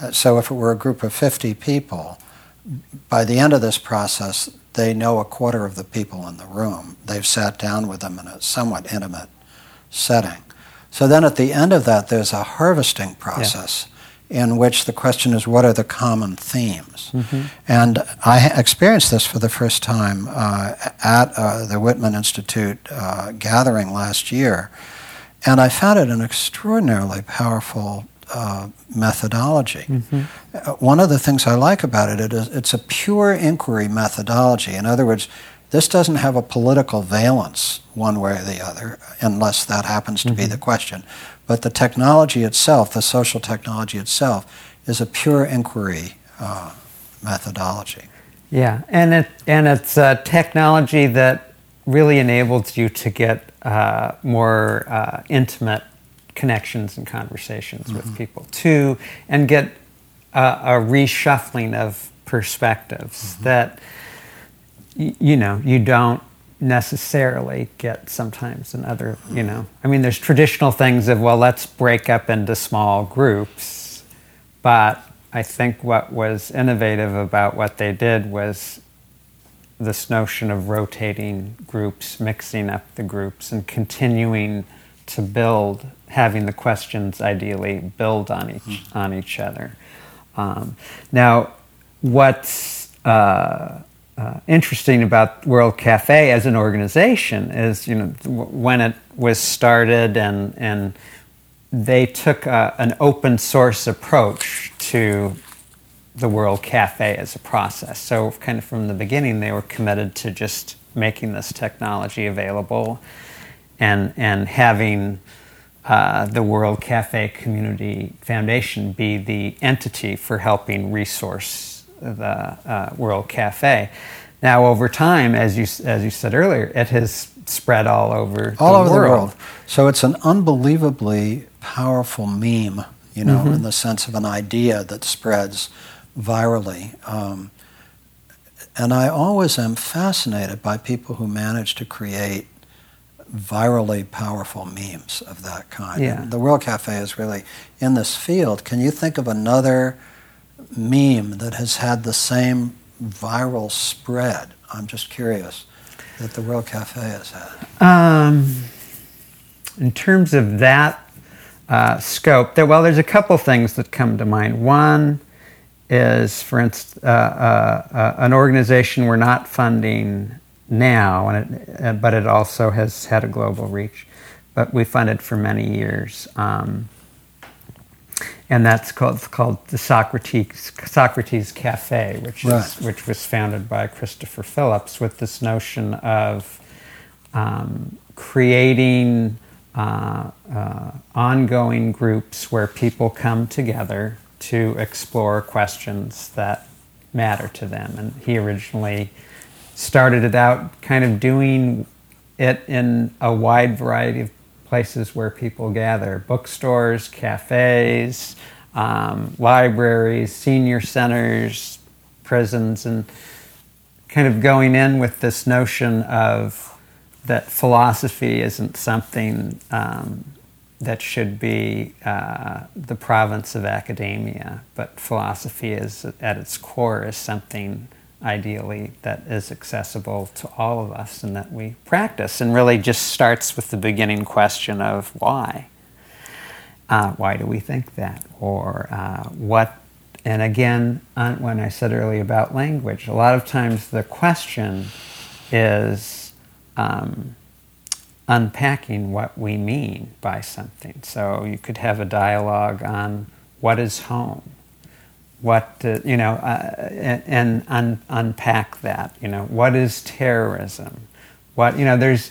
Uh, So if it were a group of 50 people, by the end of this process, they know a quarter of the people in the room. They've sat down with them in a somewhat intimate setting. So then at the end of that, there's a harvesting process in which the question is what are the common themes? And I experienced this for the first time uh, at uh, the Whitman Institute uh, gathering last year. And I found it an extraordinarily powerful uh, methodology. Uh, One of the things I like about it, it is it's a pure inquiry methodology. In other words, this doesn't have a political valence one way or the other, unless that happens to be the question. But the technology itself, the social technology itself, is a pure inquiry uh, methodology. Yeah, and it and it's a technology that really enables you to get uh, more uh, intimate connections and conversations with mm-hmm. people too, and get a, a reshuffling of perspectives mm-hmm. that y- you know you don't necessarily get sometimes in other you know. I mean there's traditional things of well let's break up into small groups but i think what was innovative about what they did was this notion of rotating groups mixing up the groups and continuing to build having the questions ideally build on each on each other um, now what's uh, uh, interesting about World Cafe as an organization is, you know, when it was started and and they took a, an open source approach to the World Cafe as a process. So, kind of from the beginning, they were committed to just making this technology available and and having uh, the World Cafe Community Foundation be the entity for helping resource the uh, World Cafe. Now, over time, as you as you said earlier, it has spread all over all the over world. the world. So it's an unbelievably powerful meme, you know, in the sense of an idea that spreads virally. Um, and I always am fascinated by people who manage to create virally powerful memes of that kind. Yeah. And the World Cafe is really in this field. Can you think of another meme that has had the same viral spread? I'm just curious that the World Cafe has had. Um, in terms of that uh, scope, there, well, there's a couple things that come to mind. One is, for instance, uh, uh, uh, an organization we're not funding now, and it, uh, but it also has had a global reach. But we funded for many years. Um, and that's called it's called the Socrates Socrates Cafe, which is which was founded by Christopher Phillips with this notion of um, creating uh, uh, ongoing groups where people come together to explore questions that matter to them. And he originally started it out kind of doing it in a wide variety of places where people gather. Bookstores, cafes, um, libraries, senior centers, prisons, and kind of going in with this notion of that philosophy isn't something um, that should be uh, the province of academia, but philosophy is at its core is something ideally that is accessible to all of us and that we practice and really just starts with the beginning question of why. Uh, why do we think that? Or uh, what? And again, when I said earlier about language, a lot of times the question is um, unpacking what we mean by something. So you could have a dialogue on what is home, what uh, you know, uh, and, and un- unpack that. You know, what is terrorism? What you know, there's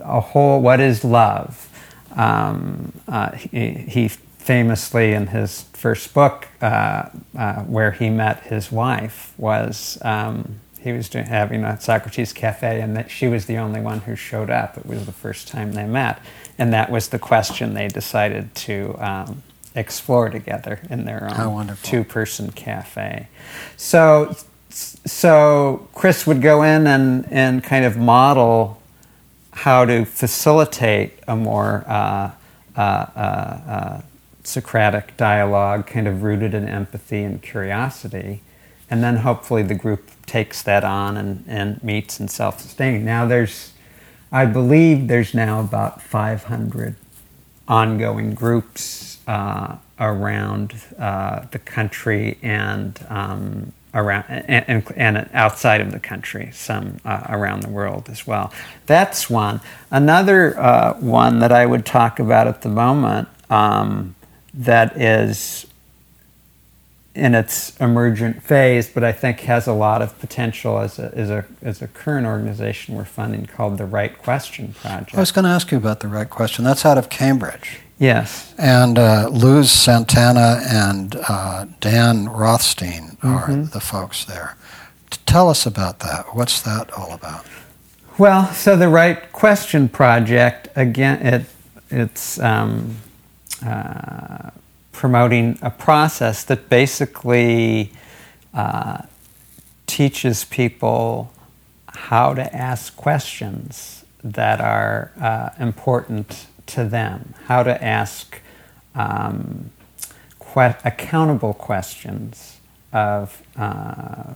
a whole. What is love? Um, uh, he, he, famously, in his first book, uh, uh, where he met his wife, was. Um, he was doing, having a Socrates Cafe, and that she was the only one who showed up. It was the first time they met, and that was the question they decided to um, explore together in their own two-person cafe. So, so Chris would go in and and kind of model how to facilitate a more uh, uh, uh, uh Socratic dialogue, kind of rooted in empathy and curiosity and then hopefully the group takes that on and, and meets and self-sustaining. Now there's, I believe there's now about 500 ongoing groups uh, around uh, the country and um, around and, and, outside of the country, some uh, around the world as well. That's one. Another uh, one that I would talk about at the moment um, that is in its emergent phase, but I think has a lot of potential as a, as a, as a current organization we're funding called the Right Question Project. I was going to ask you about the Right Question. That's out of Cambridge. Yes. And uh, Luz Santana and uh, Dan Rothstein are mm-hmm. the folks there. Tell us about that. What's that all about? Well, so the Right Question Project, again, it, it's. Um, uh, promoting a process that basically uh, teaches people how to ask questions that are uh, important to them, how to ask um, que- accountable questions of uh,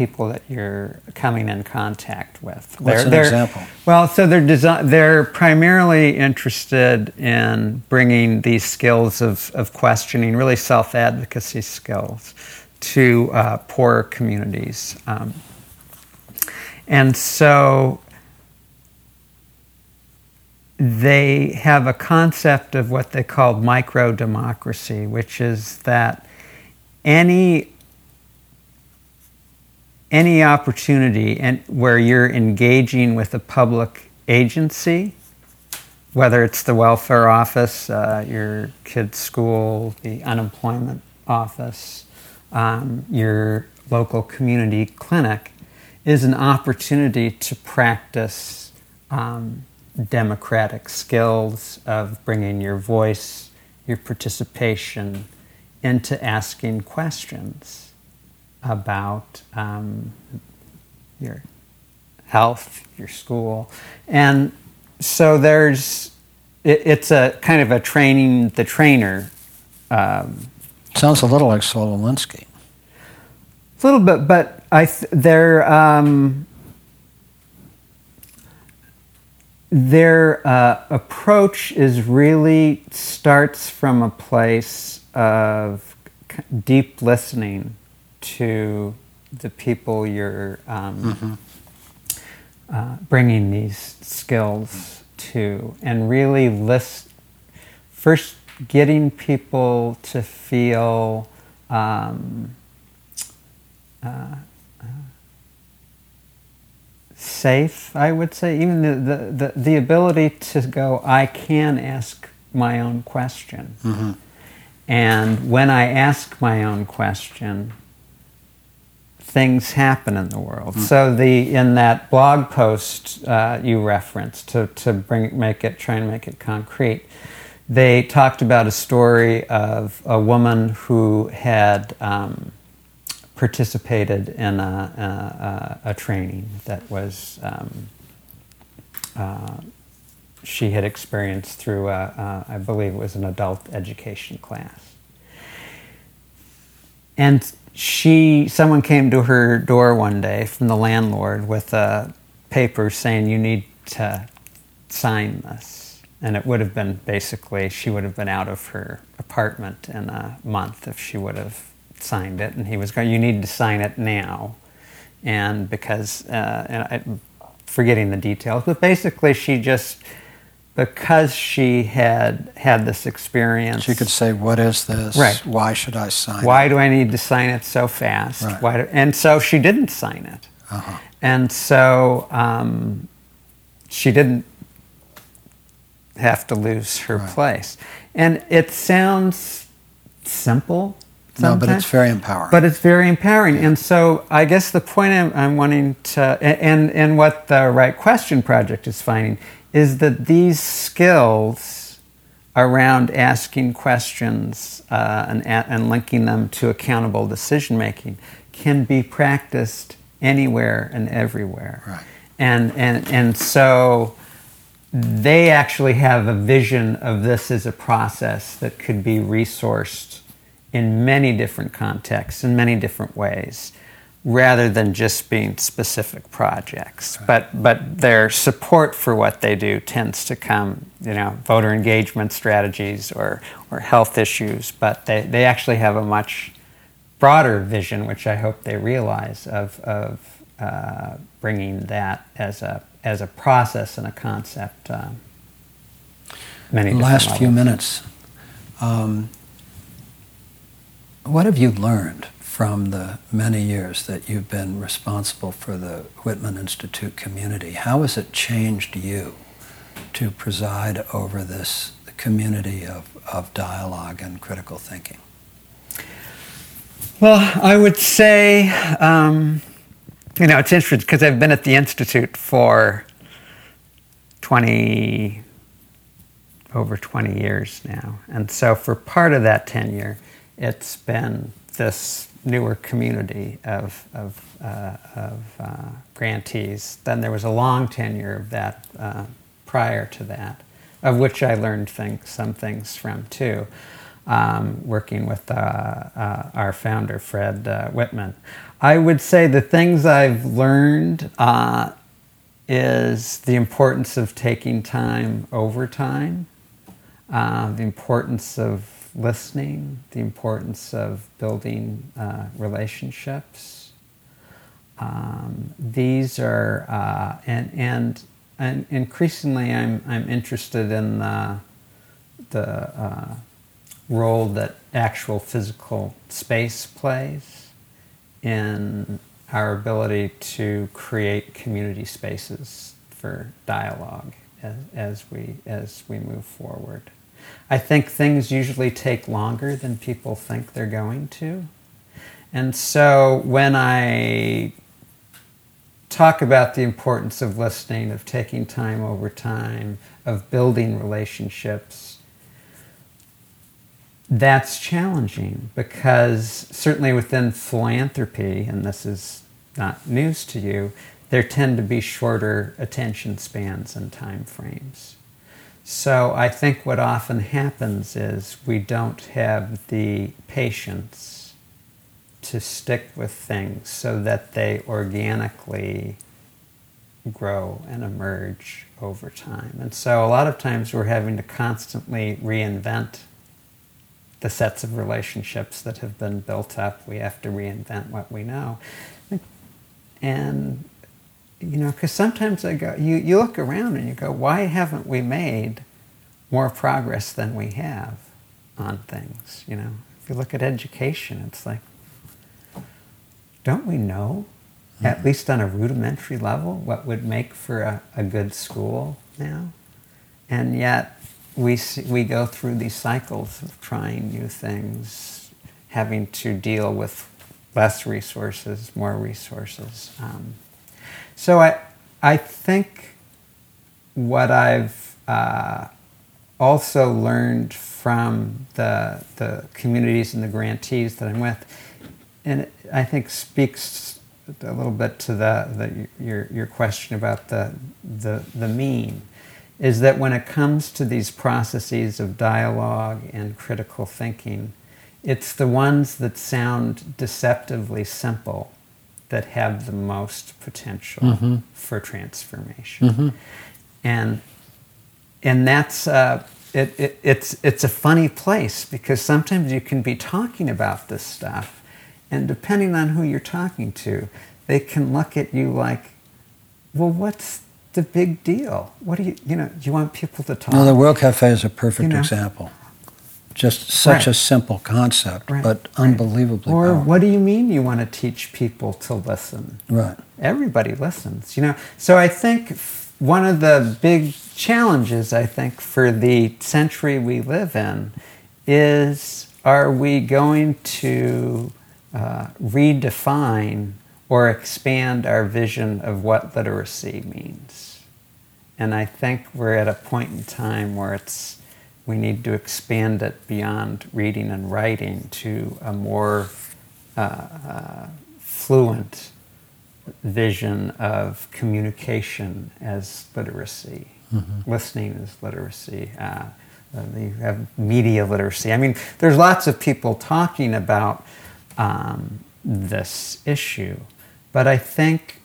people that you're coming in contact with. What's they're, an example? Well, so they're desi- they're primarily interested in bringing these skills of, of questioning, really self advocacy skills, to uh, poorer communities. Um, and so they have a concept of what they call micro democracy, which is that any any opportunity and where you're engaging with a public agency, whether it's the welfare office, uh, your kid's school, the unemployment office, um, your local community clinic, is an opportunity to practice um, democratic skills of bringing your voice, your participation into asking questions about um, your health, your school, and so there's it, it's a kind of a training the trainer. Um, Sounds a little like Saul Alinsky. A little bit, but I th- their um, their uh, approach is really starts from a place of deep listening to the people you're um, mm-hmm. uh, bringing these skills to, and really list first getting people to feel um, uh, uh, safe. I would say even the, the, the, ability to go, I can ask my own question. Mm-hmm. And when I ask my own question, things happen in the world. Mm-hmm. So the in that blog post uh, you referenced to, to bring make it try and make it concrete, they talked about a story of a woman who had um, participated in a, a, a, training that was um, uh, she had experienced through, a, a, I believe it was an adult education class. And she, someone came to her door one day from the landlord with a paper saying, You need to sign this. And it would have been basically, she would have been out of her apartment in a month if she would have signed it. And he was going, You need to sign it now. And because, uh, and I, forgetting the details, but basically she just, because she had had this experience. She could say, "What is this? Right. Why should I sign? It? Why it? do I need to sign it so fast? Right. Why do, and so she didn't sign it, Uh-huh. and so um, she didn't have to lose her Right. place. And it sounds simple. No, but it's very empowering. But it's very empowering. And so I guess the point I'm, I'm wanting to, and, and what the Right Question Project is finding, is that these skills around asking questions uh, and, and linking them to accountable decision making can be practiced anywhere and everywhere. Right. And, and, and so they actually have a vision of this as a process that could be resourced in many different contexts, in many different ways, rather than just being specific projects. But, but their support for what they do tends to come, you know, voter engagement strategies or, or health issues, but they, they actually have a much broader vision, which I hope they realize, of, of uh, bringing that as a, as a process and a concept. Um, many Last few minutes. Um, what have you learned from the many years that you've been responsible for the Whitman Institute community? How has it changed you to preside over this community of, of dialogue and critical thinking? Well, I would say, um, you know, it's interesting because I've been at the Institute for 20, over 20 years now. And so for part of that tenure, it's been this newer community of, of, uh, of uh, grantees. Then there was a long tenure of that uh, prior to that, of which I learned things, some things from too um, working with uh, uh, our founder, Fred uh, Whitman. I would say the things I've learned is the importance of taking time over time, the importance of listening, the importance of building uh, relationships. Um, these are, uh, and, and, and increasingly I'm, I'm interested in the, the uh, role that actual physical space plays in our ability to create community spaces for dialogue as, as, we, as we move forward. I think things usually take longer than people think they're going to. And so when I talk about the importance of listening, of taking time over time, of building relationships, that's challenging because certainly within philanthropy, and this is not news to you, there tend to be shorter attention spans and time frames. So I think what often happens is we don't have the patience to stick with things so that they organically grow and emerge over time. And so a lot of times we're having to constantly reinvent the sets of relationships that have been built up. We have to reinvent what we know. And, you know, because sometimes I go, you, you look around and you go, why haven't we made more progress than we have on things? You know, if you look at education, it's like, don't we know, at least on a rudimentary level, what would make for a, a good school now? And yet, we, see, we go through these cycles of trying new things, having to deal with less resources, more resources. Um, so I, I think what I've uh, also learned from the, the communities and the grantees that I'm with, and I think speaks a little bit to the, the, your, your question about the, the, the meme, is that when it comes to these processes of dialogue and critical thinking, it's the ones that sound deceptively simple that have the most potential Mm-hmm. for transformation. And and that's uh, it, it, it's it's a funny place because sometimes you can be talking about this stuff, and depending on who you're talking to, they can look at you like, well, what's the big deal? What do you you know? Do you want people to talk? No, the World Cafe is a perfect You know? example. Just such a simple concept, Right, but right. unbelievably or powerful. what do you mean you want to teach people to listen? Right. everybody listens you know so i think one of the big challenges i think for the century we live in is are we going to uh, redefine or expand our vision of what literacy means and i think we're at a point in time where it's we need to expand it beyond reading and writing to a more uh, uh, fluent vision of communication as literacy, listening as literacy. Uh, uh, you have media literacy. I mean, there's lots of people talking about um, this issue, but I think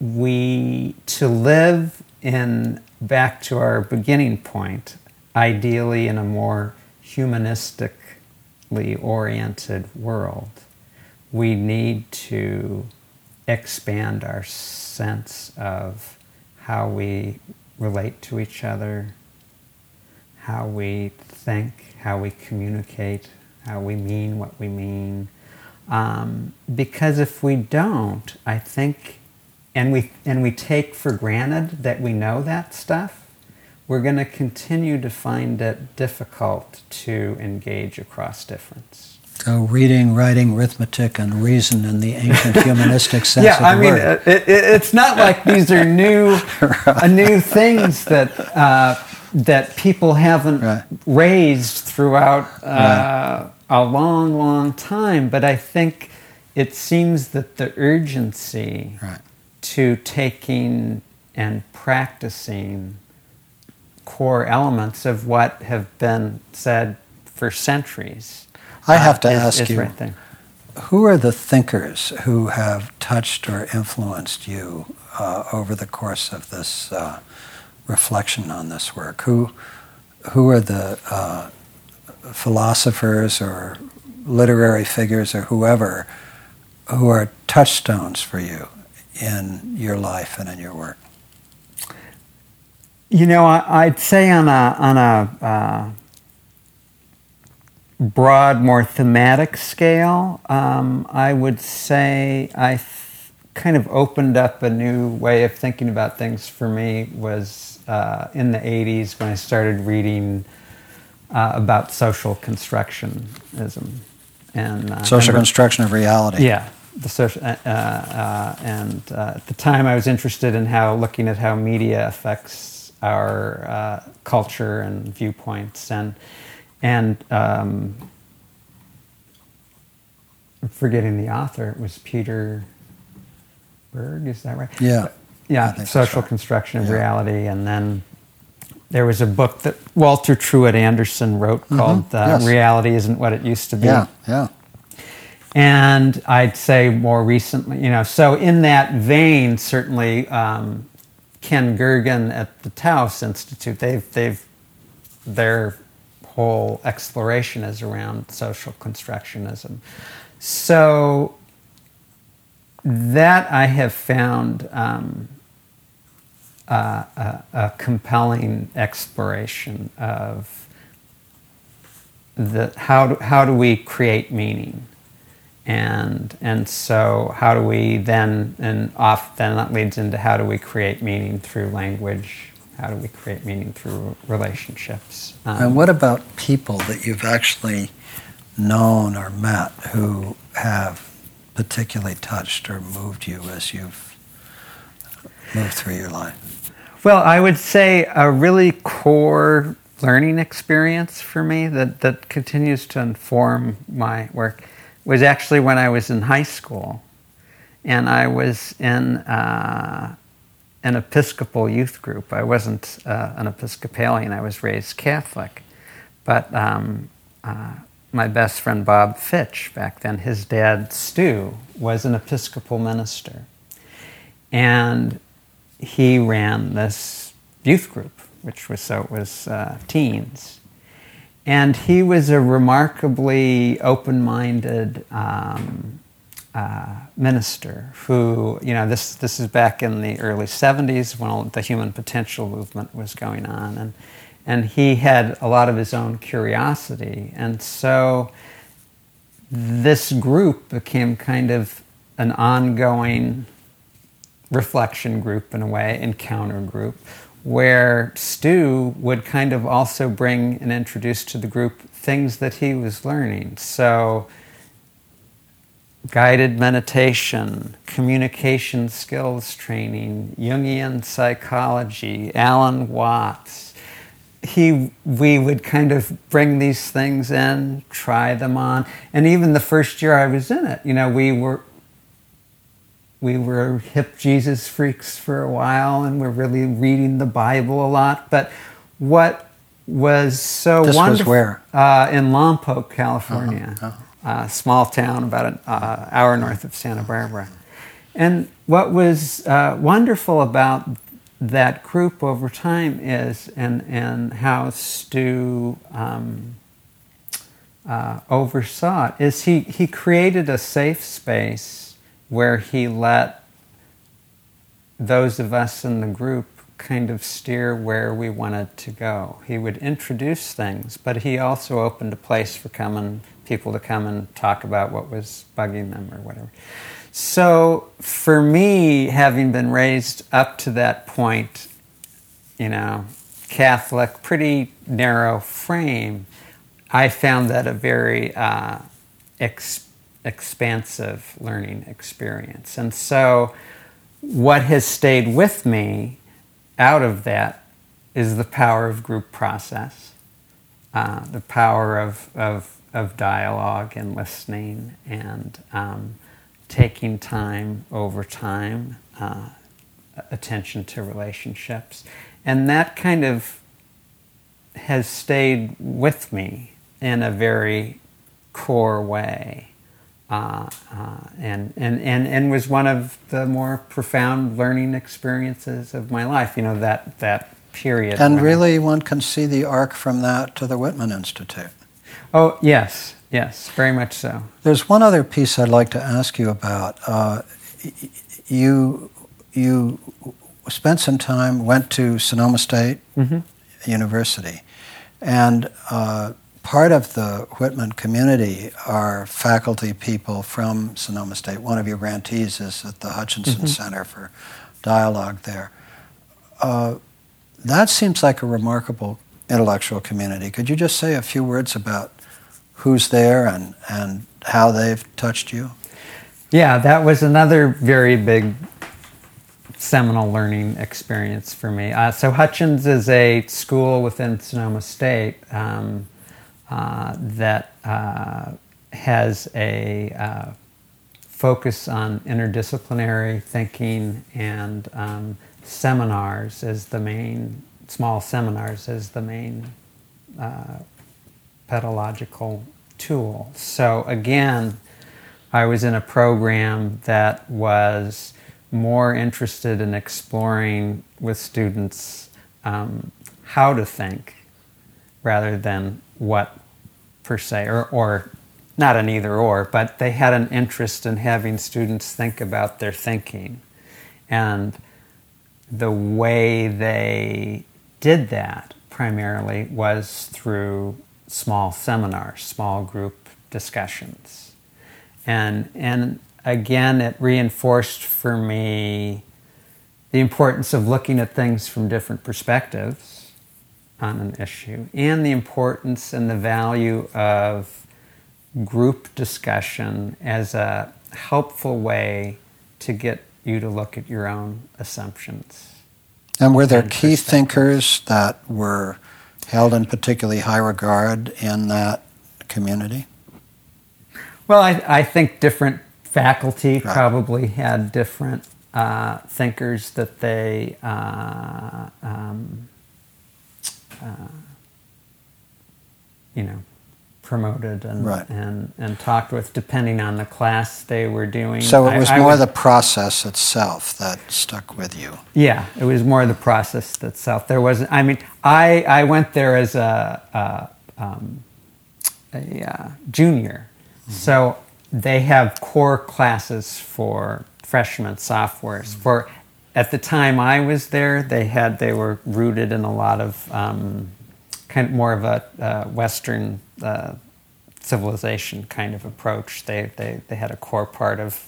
we to live in back to our beginning point, ideally in a more humanistically oriented world, we need to expand our sense of how we relate to each other, how we think, how we communicate, how we mean what we mean. Um, because if we don't, I think, and we and we take for granted that we know that stuff, we're going to continue to find it difficult to engage across difference. So reading, writing, arithmetic, and reason in the ancient humanistic sense yeah, of the I mean, word. it, it, it's not like these are new, uh, new things that uh, that people haven't Right. raised throughout uh, a long, long time. But I think it seems that the urgency Right. to taking and practicing core elements of what have been said for centuries. I have to uh, is- ask is you, right who are the thinkers who have touched or influenced you uh, over the course of this uh, reflection on this work? Who, who are the uh, philosophers or literary figures or whoever who are touchstones for you in your life and in your work? You know, I, I'd say on a on a uh, broad, more thematic scale, um, I would say I kind of opened up a new way of thinking about things for me was uh, in the '80s when I started reading uh, about social constructionism and uh, Social remember- construction of reality. yeah, the social, uh, uh, and uh, at the time I was interested in how looking at how media affects our uh, culture and viewpoints, and and um, I'm forgetting the author. It was Peter Berger. Is that right? Yeah. Yeah, social right. construction of Yeah. reality, and then there was a book that Walter Truett Anderson wrote called uh, Mm-hmm. yes. "Reality Isn't What It Used to Be." Yeah, yeah. And I'd say more recently, you know, so in that vein, certainly um, Ken Gergen at the Taos Institute, they've, they've, their whole exploration is around social constructionism. So that I have found um, uh, a, a compelling exploration of the how do, how do we create meaning and and so how do we then and off then that leads into how do we create meaning through language how do we create meaning through relationships Um, And what about people that you've actually known or met who have particularly touched or moved you as you've moved through your life? Well, I would say a really core learning experience for me that, that continues to inform my work was actually when I was in high school. And I was in uh, an Episcopal youth group. I wasn't uh, an Episcopalian, I was raised Catholic. But um, uh, my best friend Bob Fitch, back then, his dad Stu, was an Episcopal minister. And he ran this youth group, which was so it was uh, teens. And he was a remarkably open minded um, uh, minister who, you know, this, this is back in the early 70s when the human potential movement was going on. And, and he had a lot of his own curiosity. And so this group became kind of an ongoing reflection group in a way, encounter group, where Stu would kind of also bring and introduce to the group things that he was learning. So, guided meditation, communication skills training, Jungian psychology, Alan Watts. He, we would kind of bring these things in, try them on, and even the first year I was in it, you know, we were we were hip Jesus freaks for a while, and we're really reading the Bible a lot. But what was so this wonderful was where uh, in Lompoc, California, Uh-huh, uh-huh. A small town about an uh, hour north of Santa Barbara. And what was uh, wonderful about that group over time is, and and how Stu. Um, uh, oversaw it is he, he created a safe space where he let those of us in the group kind of steer where we wanted to go. He would introduce things, but he also opened a place for coming people to come and talk about what was bugging them or whatever. So for me, having been raised up to that point, you know, Catholic, pretty narrow frame, I found that a very uh, expansive learning experience. And so, what has stayed with me out of that is the power of group process, uh, the power of, of, of, dialogue and listening and um, taking time over time, uh, attention to relationships. And that kind of has stayed with me in a very core way. Uh, uh, and, and, and, and was one of the more profound learning experiences of my life, you know, that, that period. And really, one can see the arc from that to the Whitman Institute. Oh, yes, yes, very much so. There's one other piece I'd like to ask you about. Uh, you, you spent some time, went to Sonoma State mm-hmm. University, and uh, part of the Whitman community are faculty people from Sonoma State. One of your grantees is at the Hutchinson Mm-hmm. Center for Dialogue there. Uh, that seems like a remarkable intellectual community. Could you just say a few words about who's there and, and how they've touched you? Yeah, that was another very big seminal learning experience for me. Uh, so Hutchins is a school within Sonoma State um, uh, that uh, has a uh, focus on interdisciplinary thinking and um, seminars as the main small seminars as the main uh, pedagogical tool. So again, I was in a program that was more interested in exploring with students um, how to think rather than what per se, or, or not an either or, but they had an interest in having students think about their thinking. And the way they did that primarily was through small seminars, small group discussions. And, and again, it reinforced for me the importance of looking at things from different perspectives on an issue and the importance and the value of group discussion as a helpful way to get you to look at your own assumptions. And were there key thinkers that were held in particularly high regard in that community? Well, I, I think different faculty Right. probably had different uh, thinkers that they uh, um, uh, you know promoted and, Right. and and talked with depending on the class they were doing. So it was I more would- the process itself that stuck with you. yeah, it was more the process itself. There wasn't. I mean, I I went there as a a, um, a uh, junior, so they have core classes for freshmen, sophomores. For at the time I was there, they had they were rooted in a lot of um, kind of more of a uh, Western uh, civilization kind of approach. They, they they had a core part of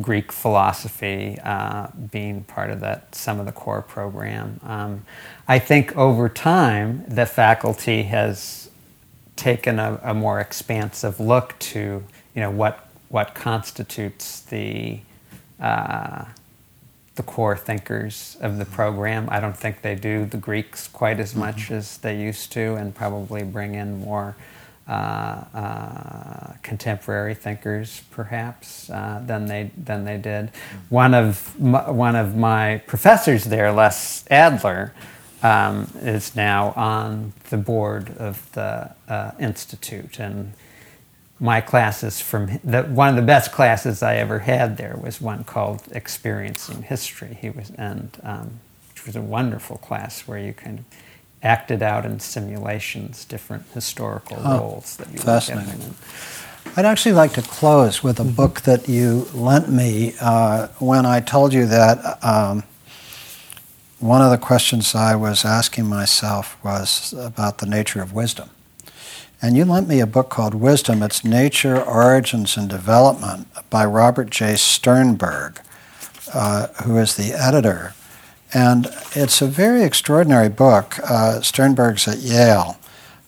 Greek philosophy uh, being part of that some of the core program. Um, I think over time the faculty has taken a, a more expansive look to you know what what constitutes the uh, the core thinkers of the program. I don't think they do the Greeks quite as much as they used to, and probably bring in more uh, uh, contemporary thinkers, perhaps, uh, than they than they did. One of my, one of my professors there, Les Adler, um, is now on the board of the uh, institute and my classes from the, one of the best classes I ever had there was one called Experiencing History. He was and um, which was a wonderful class where you kind of acted out in simulations different historical roles that you were fascinating. I'd actually like to close with a book that you lent me uh, when I told you that um, one of the questions I was asking myself was about the nature of wisdom. And you lent me a book called Wisdom Its Nature, Origins, and Development by Robert J. Sternberg, uh, who is the editor. And it's a very extraordinary book. Uh, Sternberg's at Yale,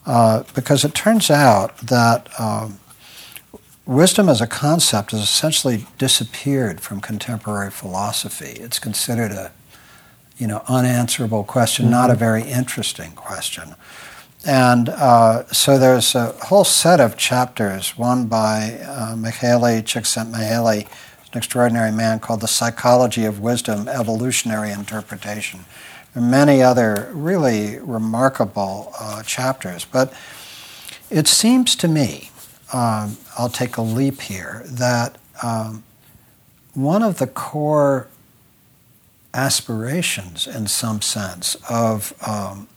uh, because it turns out that. Um, wisdom as a concept has essentially disappeared from contemporary philosophy. It's considered a, you know, unanswerable question, not a very interesting question. And uh, so there's a whole set of chapters, one by uh, Mihaly Csikszentmihalyi, an extraordinary man called The Psychology of Wisdom, Evolutionary Interpretation. Are many other really remarkable uh, chapters. But it seems to me, um, I'll take a leap here, that um, one of the core aspirations, in some sense, of um,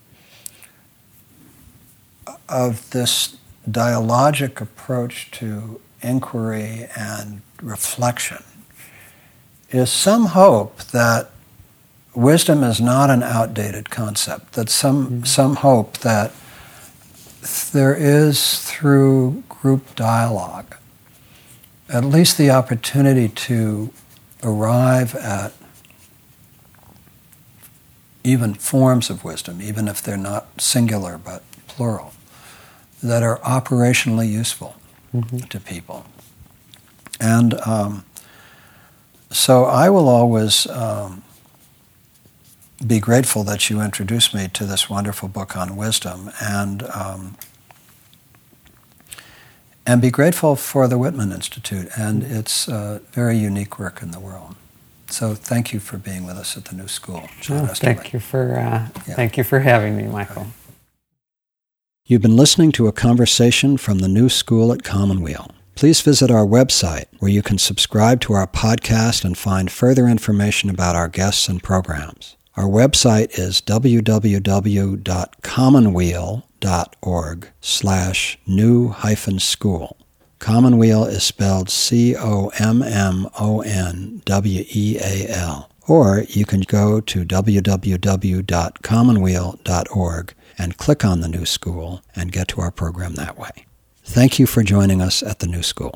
of this dialogic approach to inquiry and reflection is some hope that wisdom is not an outdated concept, that some, mm-hmm. some hope that there is through group dialogue at least the opportunity to arrive at even forms of wisdom, even if they're not singular but plural, that are operationally useful to people. And um, so I will always um, be grateful that you introduced me to this wonderful book on wisdom and um, and be grateful for the Whitman Institute and its uh, very unique work in the world. So thank you for being with us at the new school. Oh, thank you for uh, Yeah. thank you for having me, Michael. You've been listening to a conversation from the new school at Commonweal. Please visit our website where you can subscribe to our podcast and find further information about our guests and programs. Our website is www.commonweal.org slash new hyphen school. Commonweal is spelled C-O-M-M-O-N-W-E-A-L. Or you can go to www.commonweal.org and click on the new school and get to our program that way. Thank you for joining us at the new school.